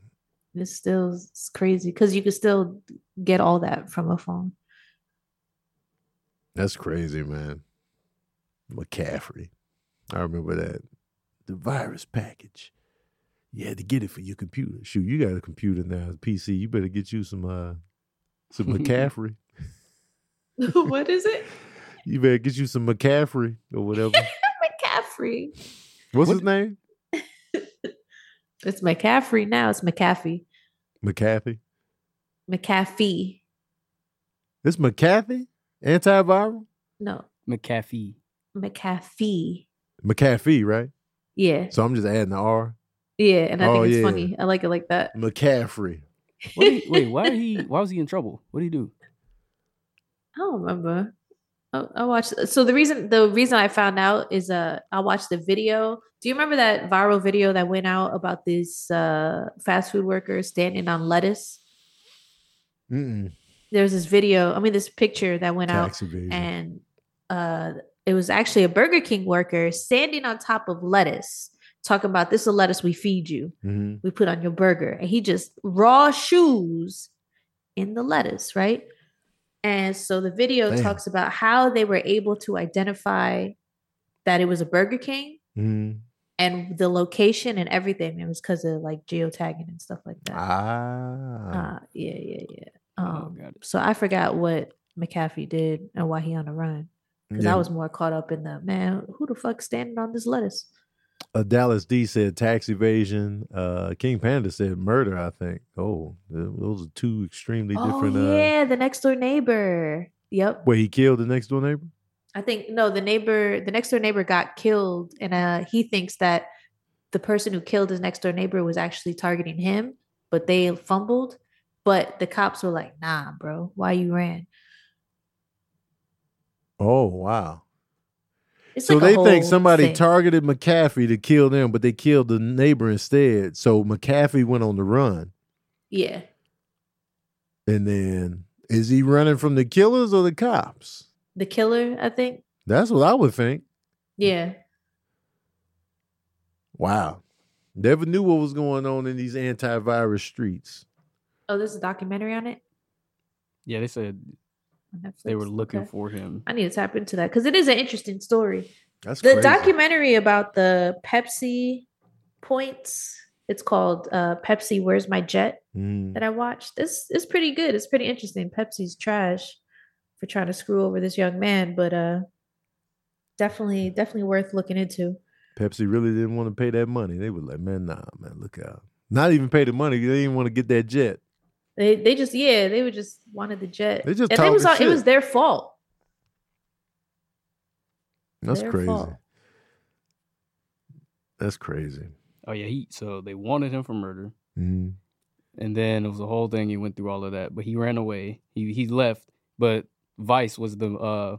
It's still it's crazy because you could still get all that from a phone. That's crazy, man. McCaffrey. I remember that. The virus package. You had to get it for your computer. Shoot, you got a computer now, a PC. You better get you some uh some McCaffrey. what is it? You better get you some McCaffrey or whatever. McCaffrey. What's What- his name? It's McCaffrey now. It's McAfee. McCaffey. McAfee. This McCaffey? Antiviral? No, McAfee. McAfee. McAfee, right? Yeah. So I'm just adding the R. Yeah. And I Oh, think it's yeah. funny. I like it like that. McCaffrey. What he, wait, why he? Why was he in trouble? What did he do? I don't remember. I, I watched. So the reason the reason I found out is uh I watched the video. Do you remember that viral video that went out about these uh fast food workers standing on lettuce? Mm-mm. There's this video. I mean, this picture that went out, evasion. and uh it was actually a Burger King worker standing on top of lettuce, talking about this is the lettuce we feed you. Mhm. we put on your burger and he just raw shoes in the lettuce right and so the video Damn. talks about how they were able to identify that it was a burger king Mhm. and the location and everything it was because of like geotagging and stuff like that Ah. uh, yeah yeah yeah Oh, um, got it. so i forgot what mcafee did and why he on the run because Yeah. i was more caught up in the man who the fuck standing on this lettuce uh, Dallas D said tax evasion. Uh, King Panda said murder. I think. Oh, those are two extremely oh different. Uh, yeah the next door neighbor yep where he killed the next door neighbor. I think no, the neighbor, the next door neighbor got killed, and uh, he thinks that the person who killed his next door neighbor was actually targeting him, but they fumbled. But the cops were like, "Nah, bro, why you ran?" Oh wow! It's so like they think somebody thing. targeted McCaffrey to kill them, but they killed the neighbor instead. So McCaffrey went on the run, yeah, and then is he running from the killers or the cops? the killer. I think. That's what I would think. Yeah, Wow, never knew what was going on in these antivirus streets. oh, there's a documentary on it. Yeah, they said on Netflix. They were looking Okay. for him. I need to tap into that because it is an interesting story. That's the crazy. documentary about the Pepsi points. It's called uh, Pepsi. Where's my jet? Mm. that I watched. This is pretty good. It's pretty interesting. Pepsi's trash for trying to screw over this young man, but uh definitely definitely worth looking into. Pepsi really didn't want to pay that money. They were like, man, nah, man, look out. Not even pay the money. They didn't want to get that jet. They they just yeah, they were just wanted the jet. They just and it was all, it was their fault. That's Their crazy. fault. That's crazy. Oh yeah, he. So they wanted him for murder, Mhm. and then it was a whole thing. He went through all of that, but he ran away. He he left, but Vice was the uh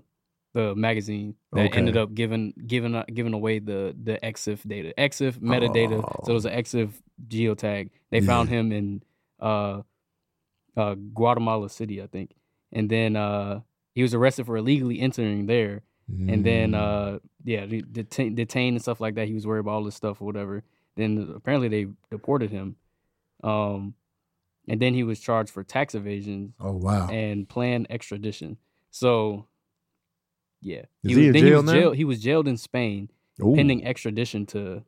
the magazine that Okay. ended up giving giving uh, giving away the the EXIF data, EXIF metadata. So it was an EXIF geotag. They found him in uh uh Guatemala City, I think, and then uh he was arrested for illegally entering there. and then Mm. uh yeah de- detain, detained and stuff like that he was worried about all this stuff or whatever Then apparently they deported him. Um, and then he was charged for tax evasion Oh wow. and planned extradition. So, yeah, Is was, he in then jail was now? jailed. He was jailed in Spain, Ooh. pending extradition to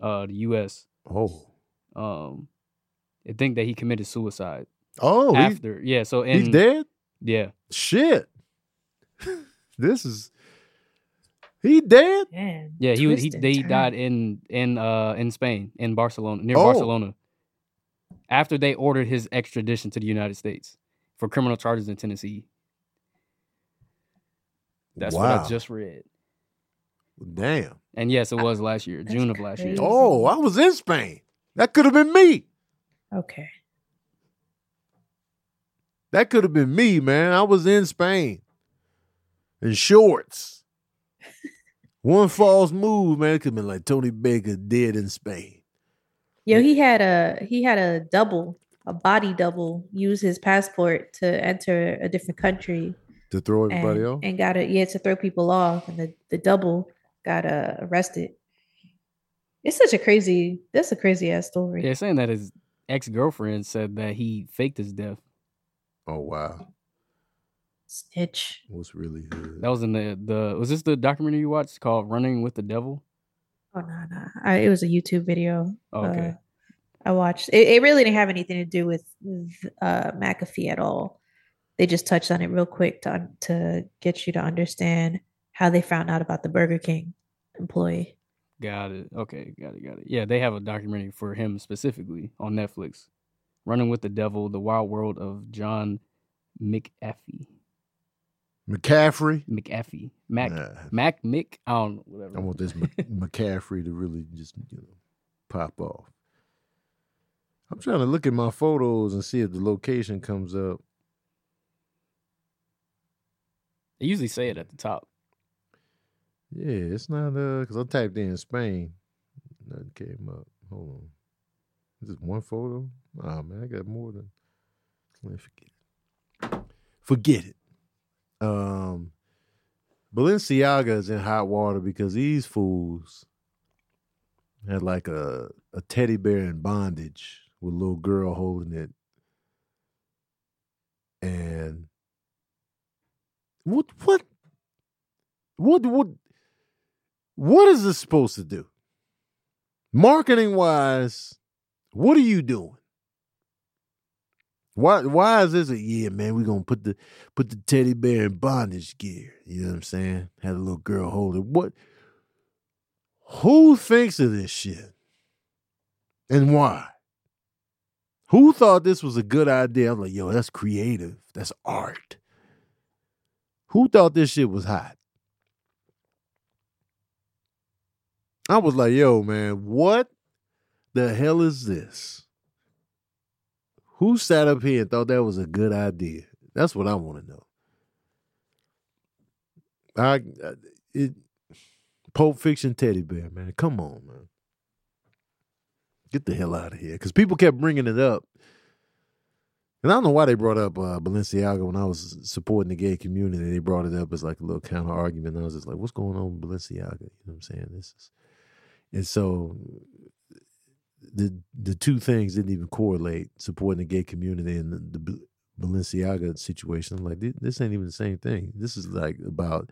uh, the U.S. Oh. Um, I think that he committed suicide Oh, he's, after. yeah, so in, he's dead. Yeah, Shit. this is. He dead. Man, yeah, he was he they turn. died in in uh in Spain in Barcelona near Oh. Barcelona after they ordered his extradition to the United States for criminal charges in Tennessee. That's what. I just read. Damn. And yes, it was last year, That's June of last year. Oh, I was in Spain. That could have been me. Okay. That could have been me, man. I was in Spain in shorts. One false move, man. It could have been like Tony Baker dead in Spain. Yo, he had a he had a double, a body double, use his passport to enter a different country To throw everybody and, off. and got it, yeah, to throw people off, and the, the double got uh, arrested. It's such a crazy, that's a crazy ass story. Yeah, saying that his ex girlfriend said that he faked his death. Oh wow. Stitch. What's really good. That was in the the was this the documentary you watched called Running with the Devil? Oh no, no, I, it was a YouTube video. Oh, okay. uh, I watched. It, it really didn't have anything to do with uh, McAfee at all. They just touched on it real quick to to get you to understand how they found out about the Burger King employee. Got it. Okay, got it, got it. Yeah, they have a documentary for him specifically on Netflix. Running with the Devil, The Wild World of John McAfee. McCaffrey. McAfee. Mac Nah, Mac Mick. I don't know, whatever. I want this Mc- McCaffrey to really just you know pop off. I'm trying to look at my photos and see if the location comes up. They usually say it at the top. Yeah, it's not uh because I typed in Spain. Nothing came up. Hold on. This one photo? Oh man, I got more than me forget it. Forget it. Um Balenciaga is in hot water because these fools had like a, a teddy bear in bondage with a little girl holding it. And what what what what what is this supposed to do? Marketing wise, what are you doing? Why why is this a yeah, man, we're gonna put the put the teddy bear in bondage gear. You know what I'm saying? Had a little girl hold it. What who thinks of this shit? And why? Who thought this was a good idea? I'm like, yo, that's creative. That's art. Who thought this shit was hot? I was like, yo, man, what the hell is this? Who sat up here and thought that was a good idea? That's what I want to know. I, it, Pulp Fiction teddy bear, man. Come on, man. Get the hell out of here. Because people kept bringing it up. And I don't know why they brought up uh, Balenciaga when I was supporting the gay community. They brought it up as like a little counter argument. I was just like, what's going on with Balenciaga? You know what I'm saying? This is, and so the the two things didn't even correlate. Supporting the gay community and the, the Balenciaga situation. I'm like, this, ain't even the same thing. This is like about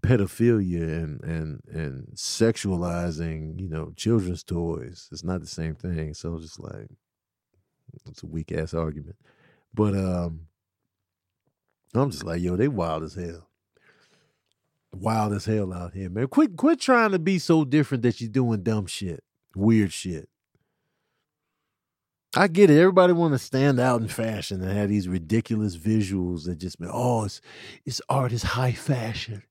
pedophilia and and and sexualizing, you know, children's toys. It's not the same thing. So just like it's a weak ass argument. But um I'm just like, yo, they wild as hell. Wild as hell out here, man. Quit quit trying to be so different that you're doing dumb shit, weird shit. I get it. Everybody want to stand out in fashion and have these ridiculous visuals that just be, oh, it's it's art, it's high fashion,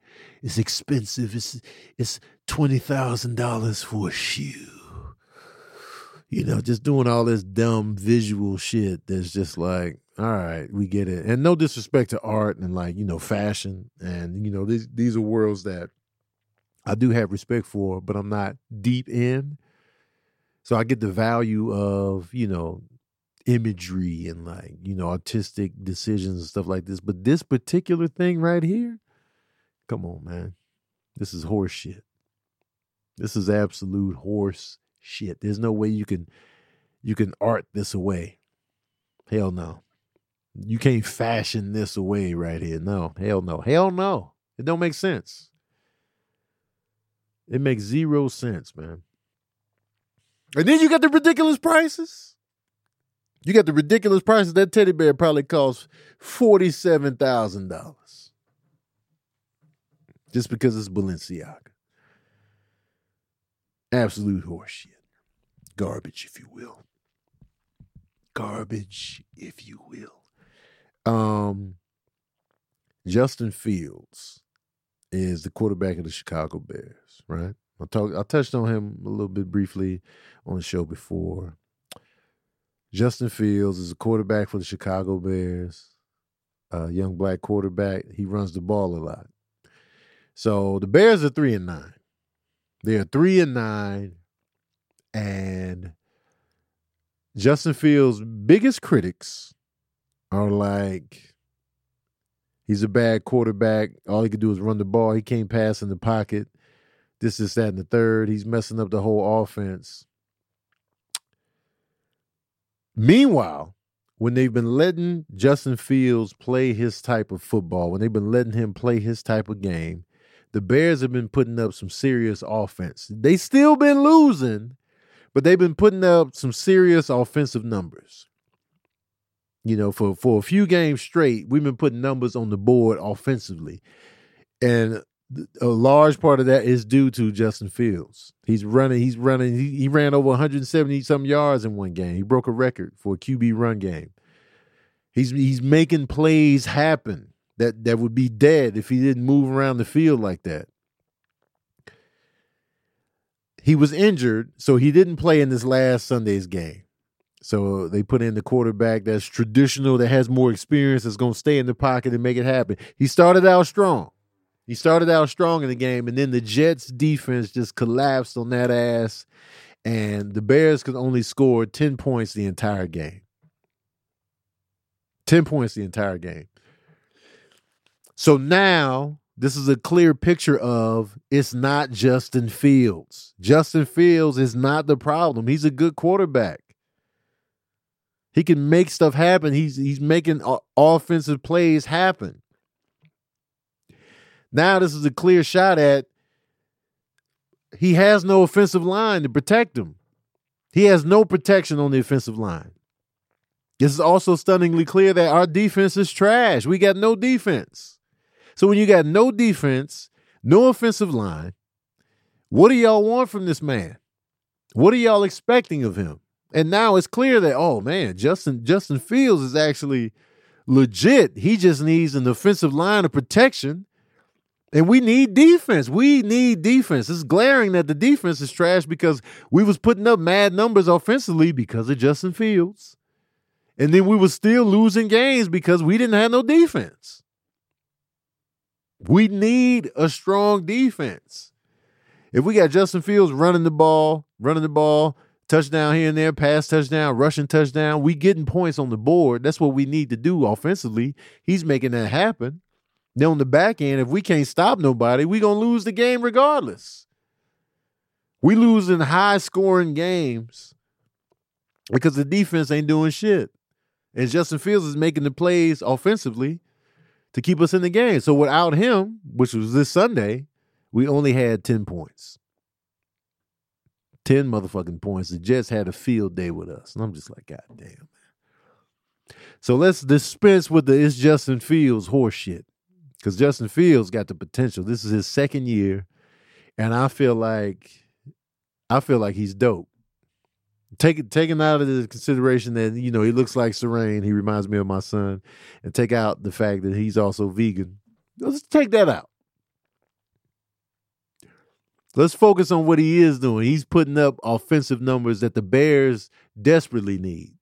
it's expensive, it's it's twenty thousand dollars for a shoe. You know, just doing all this dumb visual shit that's just like, all right, we get it. And no disrespect to art and like, you know, fashion. And, you know, these these are worlds that I do have respect for, but I'm not deep in. So I get the value of, you know, imagery and like, you know, artistic decisions and stuff like this. But this particular thing right here, come on, man. This is horse shit. This is absolute horse shit. There's no way you can you can art this away. Hell no. You can't fashion this away right here. No, hell no. Hell no. It don't make sense. It makes zero sense, man. And then you got the ridiculous prices. You got the ridiculous prices. That teddy bear probably costs $47,000 just because it's Balenciaga. Absolute horseshit. Garbage, if you will. Garbage, if you will. Um, Justin Fields is the quarterback of the Chicago Bears, right? I talk I touched on him a little bit briefly on the show before. Justin Fields is a quarterback for the Chicago Bears, a young black quarterback. He runs the ball a lot. So the Bears are three and nine. They're three and nine, and Justin Fields' biggest critics are like, he's a bad quarterback. All he can do is run the ball. He can't pass in the pocket. This is that and the third. He's messing up the whole offense. Meanwhile, when they've been letting Justin Fields play his type of football, when they've been letting him play his type of game, the Bears have been putting up some serious offense. They still been losing, but they've been putting up some serious offensive numbers. You know, for for a few games straight, we've been putting numbers on the board offensively. And a large part of that is due to Justin Fields. He's running, he's running, he, he ran over 170 some yards in one game. He broke a record for a QB run game. He's he's making plays happen that that would be dead if he didn't move around the field like that. He was injured, so he didn't play in this last Sunday's game. So they put in the quarterback that's traditional, that has more experience, that's going to stay in the pocket and make it happen. He started out strong. He started out strong in the game, and then the Jets defense just collapsed on that ass, and the Bears could only score 10 points the entire game. 10 points the entire game. So now this is a clear picture of it's not Justin Fields. Justin Fields is not the problem. He's a good quarterback. He can make stuff happen. He's he's making offensive plays happen. Now this is a clear shot at he has no offensive line to protect him. He has no protection on the offensive line. This is also stunningly clear that our defense is trash. We got no defense. So when you got no defense, no offensive line, what do y'all want from this man? What are y'all expecting of him? And now it's clear that oh man, Justin Justin Fields is actually legit. He just needs an offensive line of protection and we need defense. We need defense. It's glaring that the defense is trash because we was putting up mad numbers offensively because of Justin Fields. And then we were still losing games because we didn't have no defense. We need a strong defense. If we got Justin Fields running the ball, running the ball, touchdown here and there, pass touchdown, rushing touchdown, we getting points on the board. That's what we need to do offensively. He's making that happen. Then on the back end, if we can't stop nobody, we gonna lose the game regardless. We lose in high scoring games because the defense ain't doing shit. And Justin Fields is making the plays offensively to keep us in the game. So without him, which was this Sunday, we only had 10 points. 10 motherfucking points. The Jets had a field day with us. And I'm just like, God damn. So let's dispense with the it's Justin Fields horseshit because Justin Fields got the potential. This is his second year, and I feel like I feel like he's dope. Take taking out of the consideration that you know he looks like Serene, he reminds me of my son, and take out the fact that he's also vegan. Let's take that out. Let's focus on what he is doing. He's putting up offensive numbers that the Bears desperately need.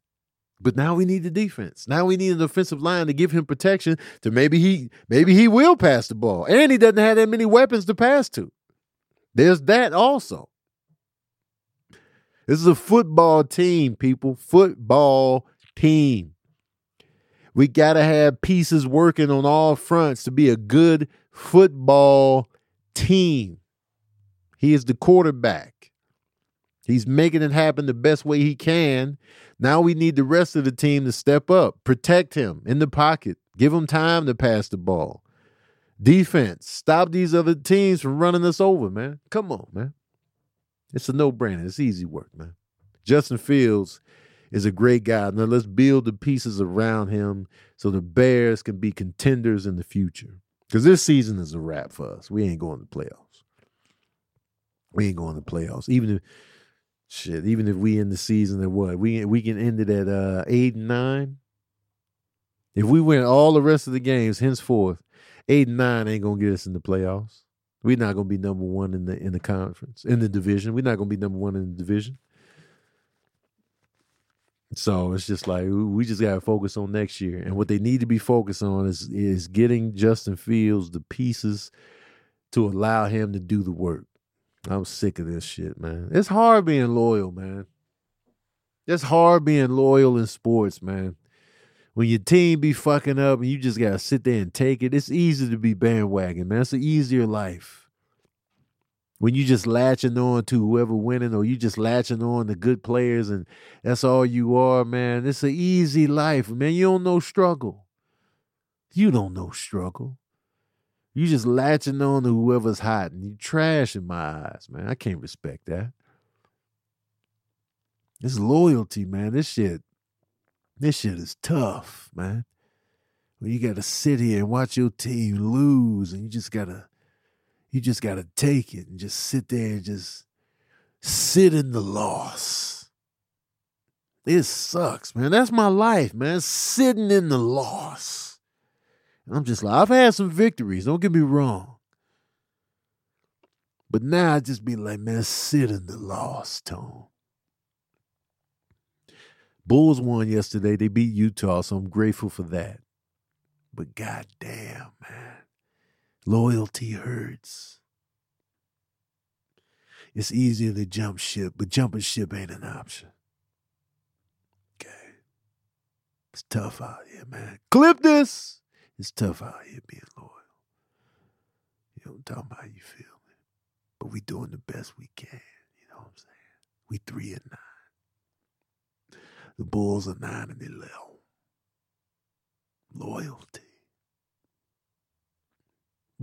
But now we need the defense. Now we need an offensive line to give him protection to maybe he maybe he will pass the ball. And he doesn't have that many weapons to pass to. There's that also. This is a football team, people. Football team. We got to have pieces working on all fronts to be a good football team. He is the quarterback. He's making it happen the best way he can. Now we need the rest of the team to step up, protect him in the pocket, give him time to pass the ball. Defense, stop these other teams from running us over, man. Come on, man. It's a no brainer. It's easy work, man. Justin Fields is a great guy. Now let's build the pieces around him so the Bears can be contenders in the future. Because this season is a wrap for us. We ain't going to playoffs. We ain't going to playoffs. Even if shit, even if we end the season at what? We we can end it at uh eight and nine. If we win all the rest of the games henceforth, eight and nine ain't gonna get us in the playoffs. We're not gonna be number one in the in the conference, in the division. We're not gonna be number one in the division. So it's just like we just gotta focus on next year. And what they need to be focused on is is getting Justin Fields the pieces to allow him to do the work. I'm sick of this shit, man. It's hard being loyal, man. It's hard being loyal in sports, man. When your team be fucking up and you just gotta sit there and take it, it's easy to be bandwagon, man. It's an easier life when you just latching on to whoever winning or you just latching on the good players and that's all you are, man. It's an easy life, man. You don't know struggle. You don't know struggle. You just latching on to whoever's hot and you trash in my eyes, man. I can't respect that. It's loyalty, man. This shit, this shit is tough, man. When you gotta sit here and watch your team lose and you just gotta you just got to take it and just sit there and just sit in the loss. It sucks, man. That's my life, man. Sitting in the loss. I'm just like, I've had some victories, don't get me wrong. But now I just be like, man, sit in the loss, Tone. Bulls won yesterday. They beat Utah, so I'm grateful for that. But goddamn, man. Loyalty hurts. It's easier to jump ship, but jumping ship ain't an option. Okay. It's tough out here, man. Clip this. It's tough out here being loyal. You know, I'm talking about how you feel, man. But we doing the best we can. You know what I'm saying? We three and nine. The Bulls are nine and eleven. Loyalty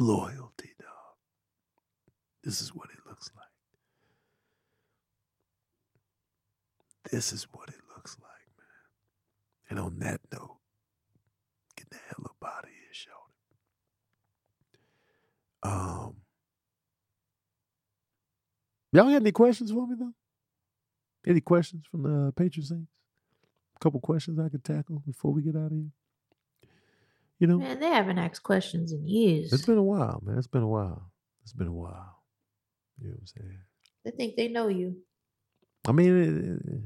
loyalty, dog. This is what it looks like. This is what it looks like, man. And on that note, get the hell up out of here, shorty. Um, y'all got any questions for me though? Any questions from the patron saints? A couple questions I could tackle before we get out of here. You know, Man, they haven't asked questions in years. it's been a while, man. It's been a while. It's been a while. You know what I'm saying? They think they know you. I mean, it, it-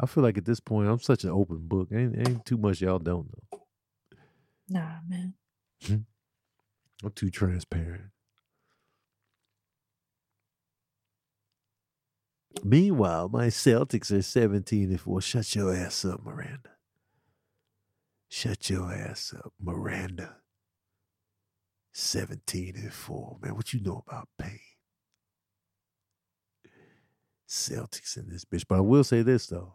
I feel like at this point, I'm such an open book. Ain't ain't too much y'all don't know. Nah, man. Mm-hmm. I'm too transparent. Meanwhile, my Celtics are 17 and 4. Shut your ass up, Miranda. Shut your ass up, Miranda. 17 and 4. Man, what you know about pain? Celtics in this bitch. But I will say this though.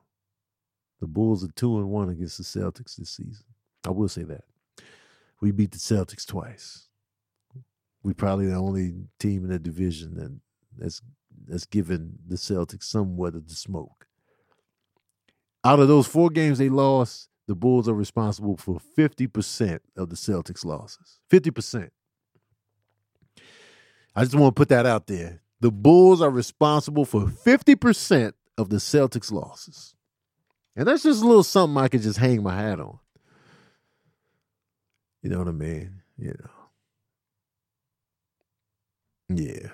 The Bulls are two and one against the Celtics this season. I will say that. We beat the Celtics twice. We're probably the only team in the division that that's that's given the Celtics somewhat of the smoke. Out of those four games they lost, the Bulls are responsible for 50% of the Celtics losses. 50%. I just want to put that out there. The Bulls are responsible for 50% of the Celtics losses. And that's just a little something I could just hang my hat on. You know what I mean? You know. Yeah.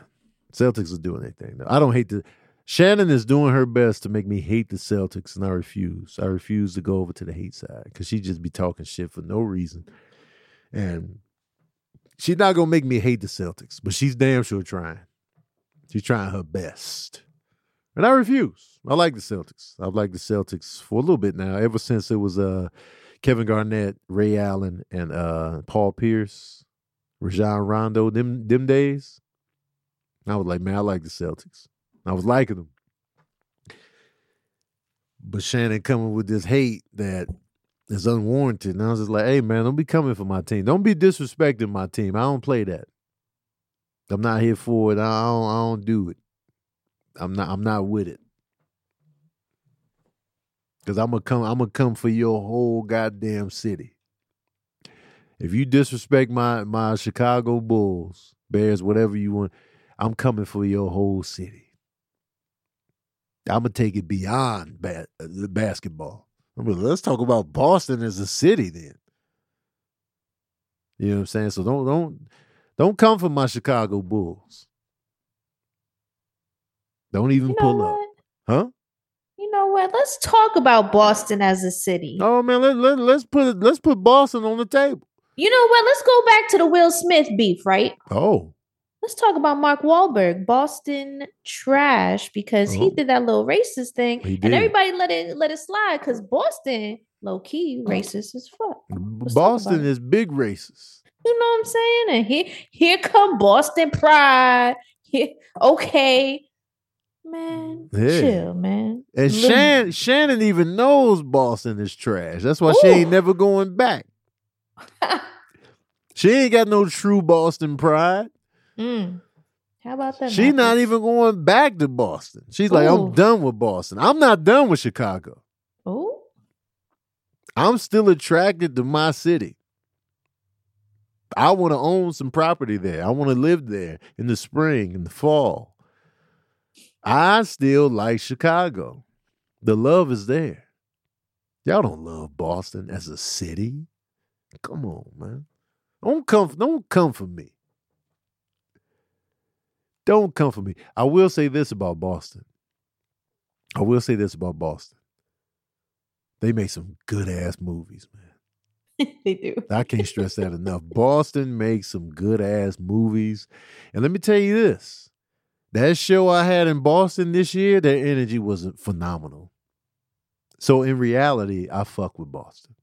Celtics are doing their thing. I don't hate the Shannon is doing her best to make me hate the Celtics, and I refuse. I refuse to go over to the hate side because she just be talking shit for no reason. And she's not gonna make me hate the Celtics, but she's damn sure trying. She's trying her best. And I refuse. I like the Celtics. I've liked the Celtics for a little bit now, ever since it was uh Kevin Garnett, Ray Allen, and uh Paul Pierce, Rajon Rondo, them them days. I was like, man, I like the Celtics. I was liking them. But Shannon coming with this hate that is unwarranted. And I was just like, hey man, don't be coming for my team. Don't be disrespecting my team. I don't play that. I'm not here for it. I don't, I don't do it. I'm not I'm not with it. Cause I'm gonna come, I'm gonna come for your whole goddamn city. If you disrespect my my Chicago Bulls, Bears, whatever you want, I'm coming for your whole city. I'm gonna take it beyond ba- uh, the basketball. I mean, let's talk about Boston as a city then. You know what I'm saying? So don't don't don't come for my Chicago Bulls. Don't even You know pull up, huh? Know what? Let's talk about Boston as a city. Oh man, let, let, let's put it, let's put Boston on the table. You know what? Let's go back to the Will Smith beef, right? Oh, Let's talk about Mark Wahlberg, Boston trash, because he Oh. did that little racist thing, and everybody let it let it slide because Boston, low key, oh. racist as fuck. talk Boston is big racist. You know what I'm saying? And here, here come Boston pride. Here, okay, man, Yeah. chill, man. And Little- Shan, Shannon even knows Boston is trash. That's why she ain't never going back. She ain't got no true Boston pride. Mm. How about that? She's not even going back to Boston. She's like, I'm done with Boston. I'm not done with Chicago. Oh, I'm still attracted to my city. I want to own some property there. I want to live there in the spring, in the fall. I still like Chicago. The love is there. Y'all don't love Boston as a city. Come on, man. Don't come don't come for me. Don't come for me. I will say this about Boston. I will say this about Boston. They make some good ass movies, man. they do. I can't stress that enough. Boston makes some good ass movies. And let me tell you this that show I had in Boston this year, their energy was phenomenal. So in reality, I fuck with Boston.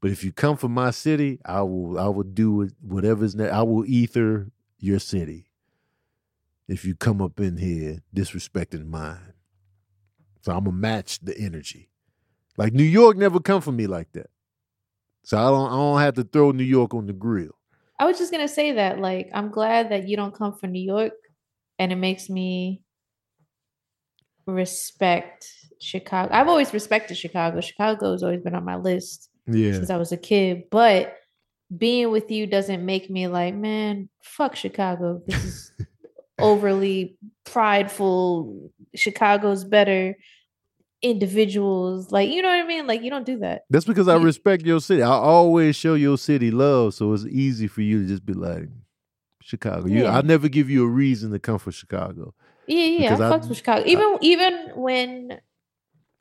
But if you come from my city, I will I will do whatever's ne- I will ether your city. If you come up in here disrespecting mine. So I'm gonna match the energy. Like New York never come for me like that. So I don't I don't have to throw New York on the grill. I was just gonna say that. Like, I'm glad that you don't come from New York, and it makes me respect Chicago. I've always respected Chicago. Chicago has always been on my list Yeah. since I was a kid. But being with you doesn't make me like, man, fuck Chicago. This is overly prideful. Chicago's better. Individuals, like you know what I mean. Like you don't do that. That's because I respect your city. I always show your city love, so it's easy for you to just be like Chicago. You, Yeah. I never give you a reason to come for Chicago. Yeah, yeah, I Because I- fucks with Chicago. Even even when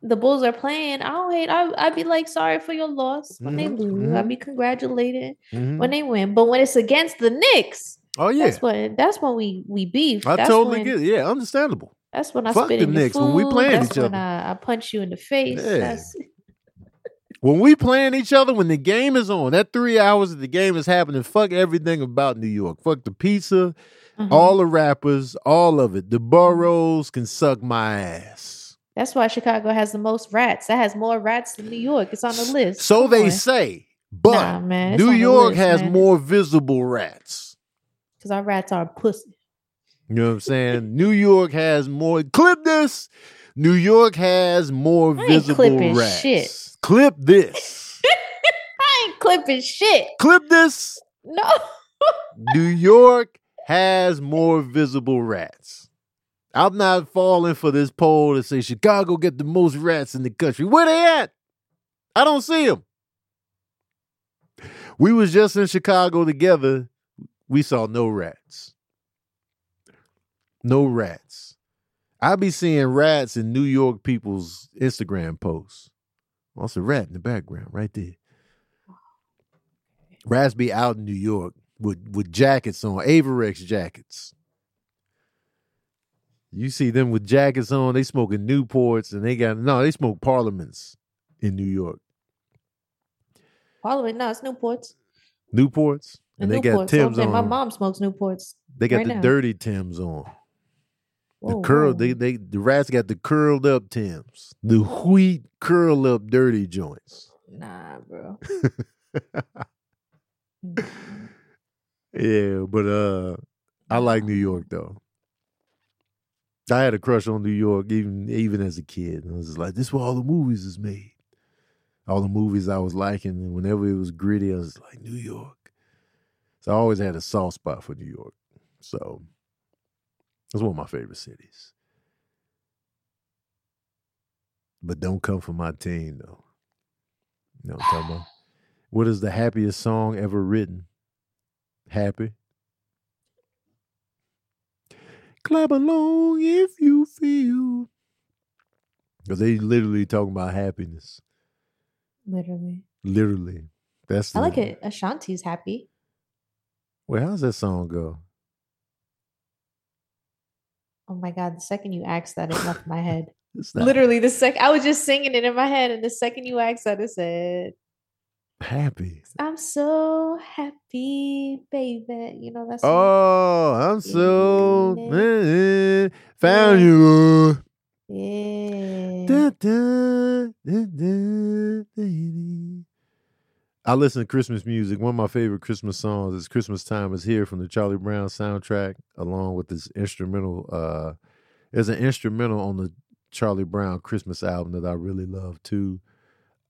the Bulls are playing, I don't hate. I I'd be like sorry for your loss when they Mhm, lose. mhm. I'd be congratulated Mhm. when they win. But when it's against the Knicks, oh yeah, that's when that's when we we beef. I that's totally when, get it. Yeah, understandable. That's when I Fuck spit the in Knicks food. when we playing that's each other. I, I punch you in the face. Yeah. When we playing each other, when the game is on, that three hours that the game is happening, fuck everything about New York. Fuck the pizza, uh-huh. all the rappers, all of it. The boroughs can suck my ass. that's why Chicago has the most rats. That has more rats than New York. It's on the list. So Come they on. say, but Nah, man, New York list, has man. more visible rats. because our rats are pussy. You know what I'm saying? New York has more. Clip this. New York has more I visible rats. shit. Clip this. I ain't clipping shit. Clip this. No. New York has more visible rats. I'm not falling for this poll to say Chicago get the most rats in the country. Where they at? I don't see them. We was just in Chicago together. We saw no rats. No rats. I be seeing rats in New York people's Instagram posts. Also, rat in the background right there. Rats be out in New York with with jackets on, Avirex jackets. You see them with jackets on, they smoking Newports and they got no, they smoke Parliaments in New York. Parliament, no, it's Newports. Newports. And The they got Newports. Tim's saying on. My mom smokes Newports. they got right the now. dirty Tim's on. The Whoa, curl, whoa. they they the rats got the curled up Tims, the wheat curl up dirty joints. Nah, bro. Yeah, but uh, I like New York though. I had a crush on New York even even as a kid. I was just like, this is where all the movies is made. All the movies I was liking, and whenever it was gritty, I was like, New York. So I always had a soft spot for New York. So it's one of my favorite cities. But don't come for my team though. You know what I'm talking about? What is the happiest song ever written? Happy. Clap along if you feel. Because they literally talking about happiness. Literally. Literally. That's I like it. Ashanti's happy. Wait, how's that song go? Oh my god, the second you asked that, it left my head. Literally, the second I was just singing it in my head, and the second you asked that, it said, happy. I'm so happy, baby. You know that's. Oh, I'm so Yeah. Eh, found you. yeah. Da, da, da, da, da. I listen to Christmas music. One of my favorite Christmas songs is Christmas Time is Here from the Charlie Brown soundtrack, along with this instrumental. Uh there's an instrumental on the Charlie Brown Christmas album that I really love too.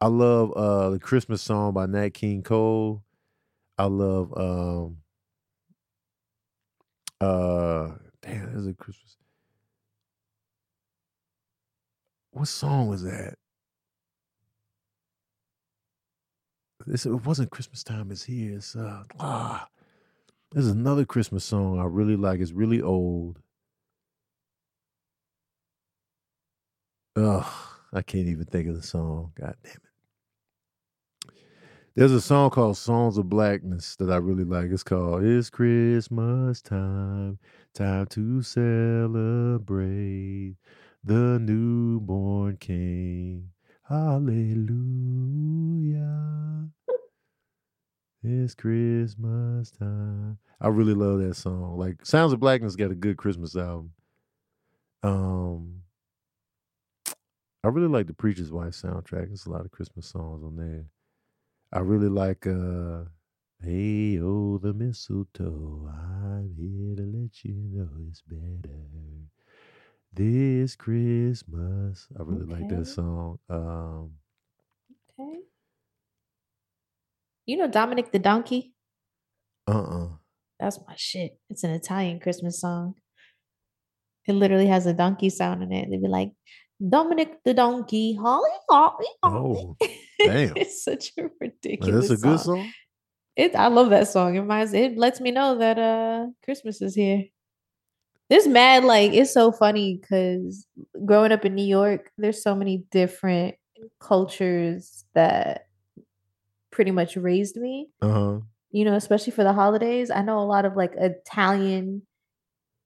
I love uh the Christmas song by Nat King Cole. I love um uh damn, there's a Christmas. What song was that? This it wasn't Christmas time is here. It's uh ah. There's another Christmas song I really like. It's really old. Ugh, I can't even think of the song. God damn it. There's a song called Sounds of Blackness that I really like. It's called It's Christmas Time, time to celebrate the newborn King. Hallelujah. It's Christmas time. I really love that song. Like Sounds of Blackness got a good Christmas album. Um I really like the Preacher's Wife soundtrack. There's a lot of Christmas songs on there. I really like uh Hey oh the mistletoe, I'm here to let you know it's better. This Christmas. I really like that song. Um Okay. You know Dominic the Donkey? uh-uh. That's my shit. It's an Italian Christmas song. It literally has a donkey sound in it. They'd be like, Dominic the Donkey, holly, holly, holly. Oh, damn. it's such a ridiculous That's a good song. song. It I love that song. It reminds it lets me know that uh Christmas is here. This mad like it's so funny because growing up in New York, there's so many different cultures that pretty much raised me. Uh-huh. You know, especially for the holidays. I know a lot of like Italian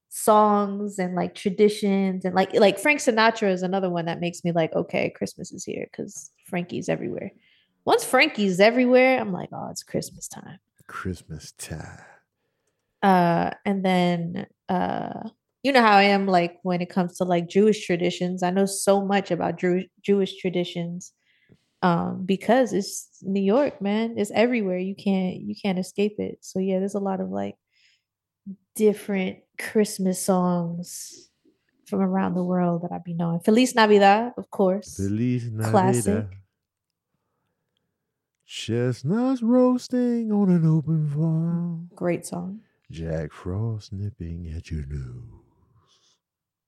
songs and like traditions and like like Frank Sinatra is another one that makes me like, okay, Christmas is here because Frankie's everywhere. Once Frankie's everywhere, I'm like, oh, it's Christmas time. Christmas time. Uh and then uh you know how I am like when it comes to like Jewish traditions. I know so much about Jewish Jewish traditions um because it's New York, man. It's everywhere. You can't you can't escape it. So yeah, there's a lot of like different Christmas songs from around the world that I be knowing. Feliz Navidad, of course. Feliz Navidad. Classic. Chestnuts roasting on an open fire. Great song. Jack Frost nipping at your nose.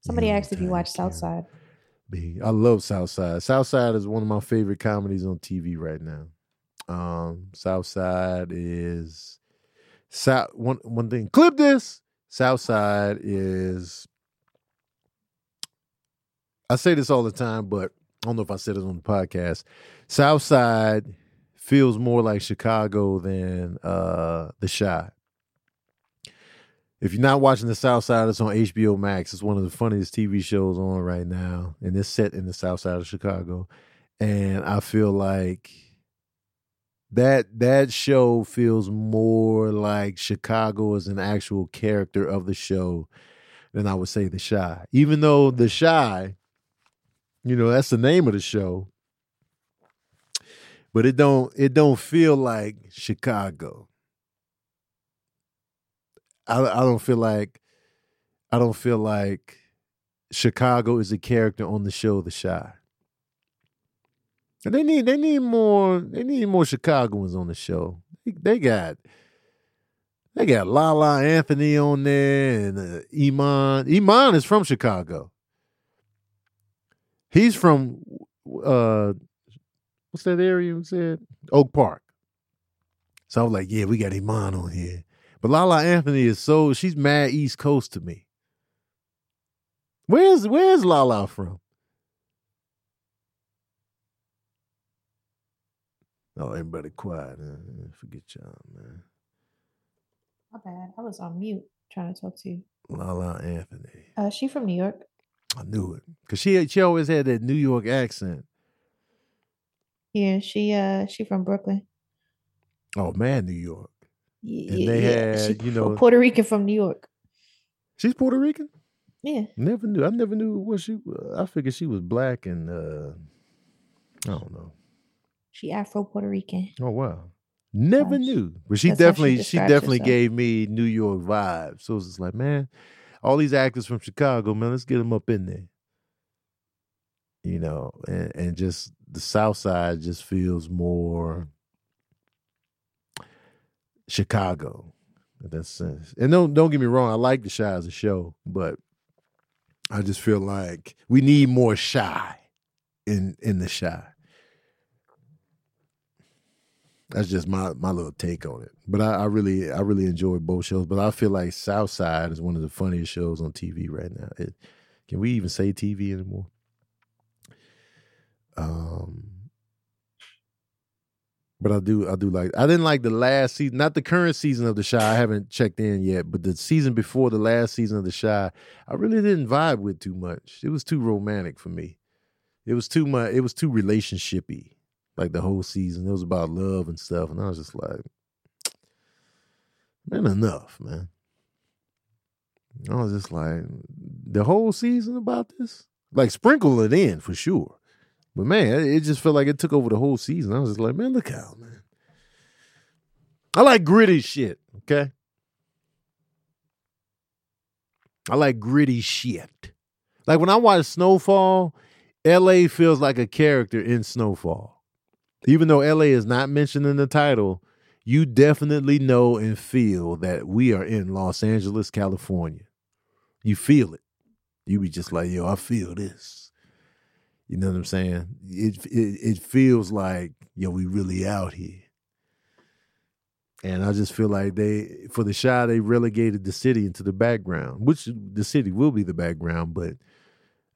Somebody asked if you Yuletide watch carol Southside. being- I love Southside. Southside is one of my favorite comedies on TV right now. Um, Southside is South one one thing. Clip this. Southside is I say this all the time, but I don't know if I said it on the podcast. Southside feels more like Chicago than uh the Chi. If you're not watching the South Side, it's on HBO Max. It's one of the funniest TV shows on right now, and it's set in the South Side of Chicago. And I feel like that that show feels more like Chicago as an actual character of the show than I would say The Chi. Even though The Chi, you know, that's the name of the show, but it don't it don't feel like Chicago. I I don't feel like I don't feel like Chicago is a character on the show The. And they need they need more they need more Chicagoans on the show. They, they got they got La La Anthony on there and uh, Iman. Iman is from Chicago. He's from uh what's that area you said? Oak Park. So I was like, yeah, we got Iman on here. But La La Anthony is so she's mad East Coast to me. Where's where's La La from? Oh, everybody quiet. Uh, forget y'all, man. My bad. I was on mute trying to talk to you. La La Anthony. Uh, she from New York. I knew it because she she always had that New York accent. Yeah, she uh she from Brooklyn. Oh man, New York. Yeah, And they yeah, had, you know- Puerto Rican from New York. She's Puerto Rican. Yeah, Never knew. I never knew what she. I figured she was black and uh I don't know. she Afro Puerto Rican. Oh wow. Never Gosh. knew. But she That's how she definitely she, definitely herself. gave me New York vibes. So it was just like, man, all these actors from Chicago, man, let's get them up in there. You know, and, and just the South Side just feels more Chicago in that sense. And don't don't get me wrong, I like the Chi as a show, but I just feel like we need more Chi in in the Chi. That's just my my little take on it. But I, I really I really enjoy both shows. But I feel like Southside is one of the funniest shows on TV right now. It, can we even say TV anymore? Um, but I do I do like I didn't like the last season, not the current season of the Chi. I haven't checked in yet, but the season before the last season of the Chi, I really didn't vibe with too much. It was too romantic for me. It was too much. It was too relationshipy. Like the whole season, it was about love and stuff, and I was just like, man, enough, man. I was just like, the whole season about this, like sprinkle it in for sure. But man, it just felt like it took over the whole season. I was just like, man, look out, man. I like gritty shit, okay? I like gritty shit. Like when I watch Snowfall, LA feels like a character in Snowfall. Even though LA is not mentioned in the title, you definitely know and feel that we are in Los Angeles, California. You feel it. You be just like, yo, I feel this. You know what I'm saying? It it, it feels like, yo, we really out here. And I just feel like they, for the Chi, they relegated the city into the background, which the city will be the background, but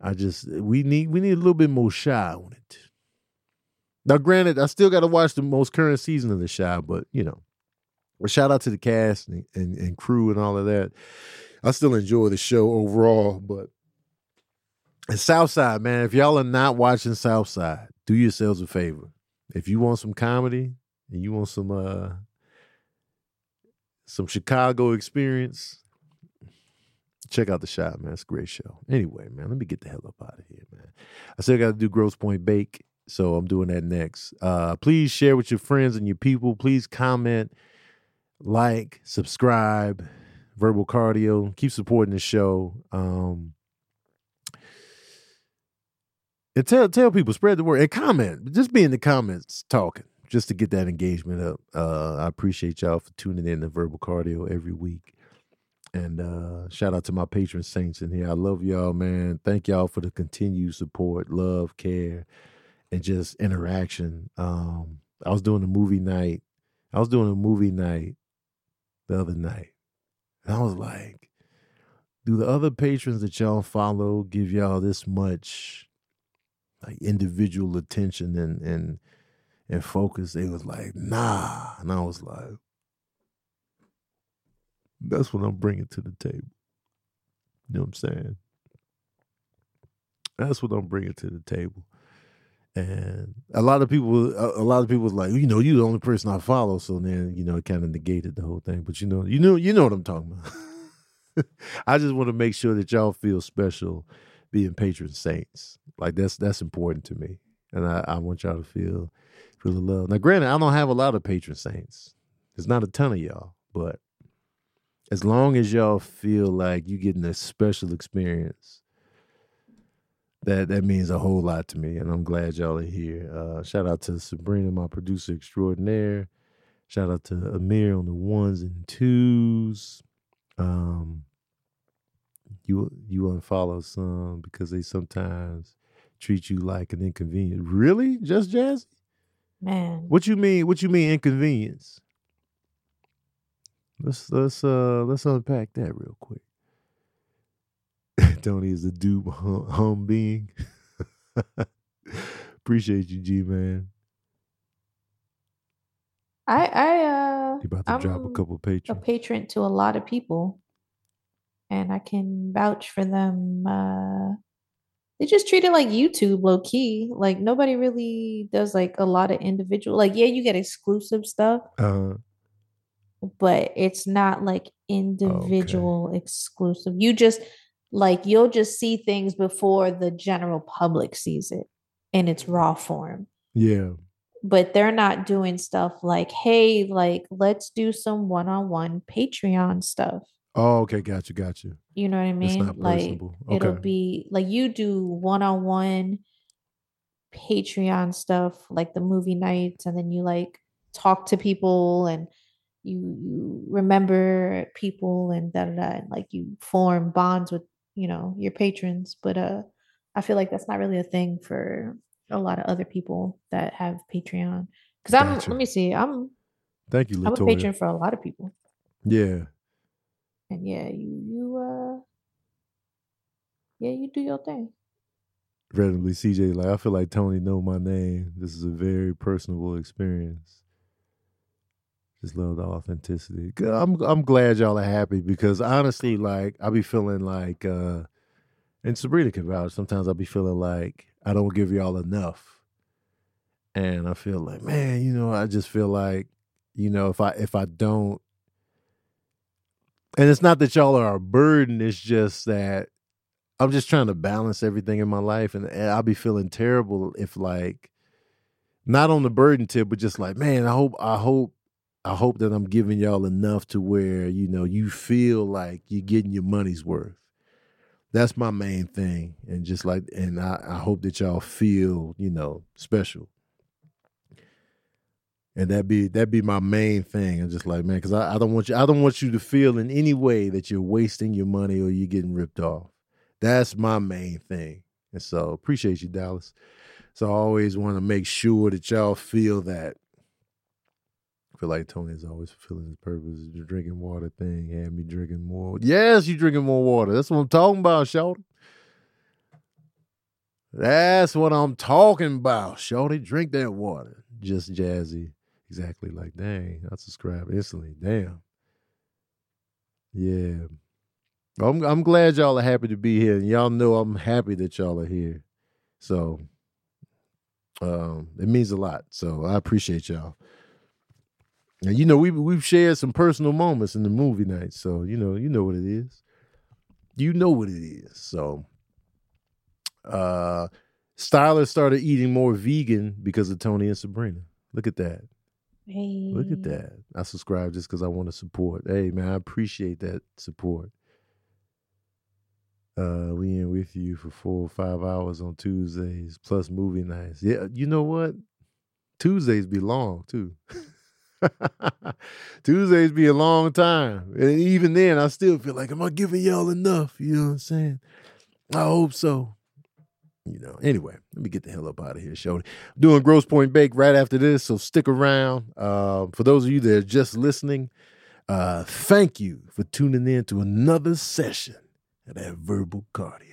I just we need we need a little bit more Chi on it. Now, granted, I still got to watch the most current season of the Chi, but you know, well, shout out to the cast and, and and crew and all of that. I still enjoy the show overall, but Southside, man, if y'all are not watching Southside, do yourselves a favor. If you want some comedy and you want some uh some Chicago experience, check out the shot, man. It's a great show. Anyway, man, let me get the hell up out of here, man. I still got to do Gross Point Bake, so I'm doing that next. Uh, please share with your friends and your people. Please comment, like, subscribe, verbal cardio. Keep supporting the show. Um, and tell tell people, spread the word, and comment. Just be in the comments talking, just to get that engagement up. Uh, I appreciate y'all for tuning in to Verbal Cardio every week. And uh, shout out to my patron saints in here. I love y'all, man. Thank y'all for the continued support, love, care, and just interaction. Um, I was doing a movie night. I was doing a movie night the other night. And I was like, do the other patrons that y'all follow give y'all this much like individual attention and and and focus? They was like, nah. And I was like, that's what I'm bringing to the table. You know what I'm saying? That's what I'm bringing to the table. And a lot of people, a, lot of people was like, you know, you're the only person I follow. So then, you know, it kind of negated the whole thing. But you know, you know, you know what I'm talking about. I just want to make sure that y'all feel special being patron saints. Like that's that's important to me, and I, I want y'all to feel feel the love. Now, granted, I don't have a lot of patron saints. There's not a ton of y'all, but as long as y'all feel like you're getting a special experience, that that means a whole lot to me, and I'm glad y'all are here. Uh, shout out to Sabrina, my producer extraordinaire. Shout out to Amir on the ones and twos. Um, you you unfollow some because they sometimes treat you like an inconvenience. Really, just Jazzy? Man, What you mean? What you mean inconvenience? Let's let's uh let's unpack that real quick. Tony is a dupe hum, hum being. Appreciate you, G man. I I uh You about to drop a I'm couple patrons. A patron to a lot of people, and I can vouch for them. Uh, they just treat it like YouTube, low key. Like nobody really does like a lot of individual. Like yeah, you get exclusive stuff, Uh, but it's not like individual exclusive. You just like you'll just see things before the general public sees it in its raw form. yeah, But they're not doing stuff like, hey, like let's do some one-on-one Patreon stuff. Oh, okay, got you, got you. You know what I mean? It's not Like personable. it'll be like you do one-on-one Patreon stuff, like the movie nights, and then you like talk to people and you you remember people and da da da, and like you form bonds with you know your patrons. But uh, I feel like that's not really a thing for a lot of other people that have Patreon. Because I'm, Gotcha. let me see, I'm Thank you, I'm a patron for a lot of people, Yeah, and yeah, you you uh, yeah, you do your thing. randomly CJ like I feel like Tony know my name. This is a very personable experience. Just love the authenticity. I'm I'm glad y'all are happy because honestly, like I be feeling like uh and Sabrina can vouch, sometimes I be feeling like I don't give y'all enough. And I feel like, man, you know, I just feel like, you know, if I if I don't and it's not that y'all are a burden, it's just that I'm just trying to balance everything in my life, and, I'll be feeling terrible if like not on the burden tip, but just like, man, I hope, I hope, I hope that I'm giving y'all enough to where you know you feel like you're getting your money's worth. That's my main thing, and just like, and I, I hope that y'all feel, you know, special. And that be that be my main thing. I'm just like, man, because I, I don't want you I don't want you to feel in any way that you're wasting your money or you're getting ripped off. That's my main thing. And so appreciate you, Dallas. So I always want to make sure that y'all feel that. I feel like Tony is always fulfilling his purpose. The drinking water thing had me drinking more. Yes, you drinking more water. That's what I'm talking about, Shorty. That's what I'm talking about, Shorty. Drink that water. Just jazzy. Exactly like, dang, I subscribe instantly. Damn. Yeah. I'm I'm glad y'all are happy to be here. And y'all know I'm happy that y'all are here. So um it means a lot. So I appreciate y'all. And you know, we we've shared some personal moments in the movie night. So you know, you know what it is. You know what it is. So uh Styler started eating more vegan because of Tony and Sabrina. Look at that. Hey, Look at that. I subscribe just because I want to support. Hey man, I appreciate that support. Uh, we in with you for four or five hours on Tuesdays plus movie nights. Yeah, you know what? Tuesdays be long too. Tuesdays be a long time. And even then, I still feel like, am I giving y'all enough? You know what I'm saying? I hope so. You know, anyway, let me get the hell up out of here, Shody. Doing Gross Point Bake right after this, so stick around. Uh, for those of you that are just listening, uh, thank you for tuning in to another session of that verbal cardio.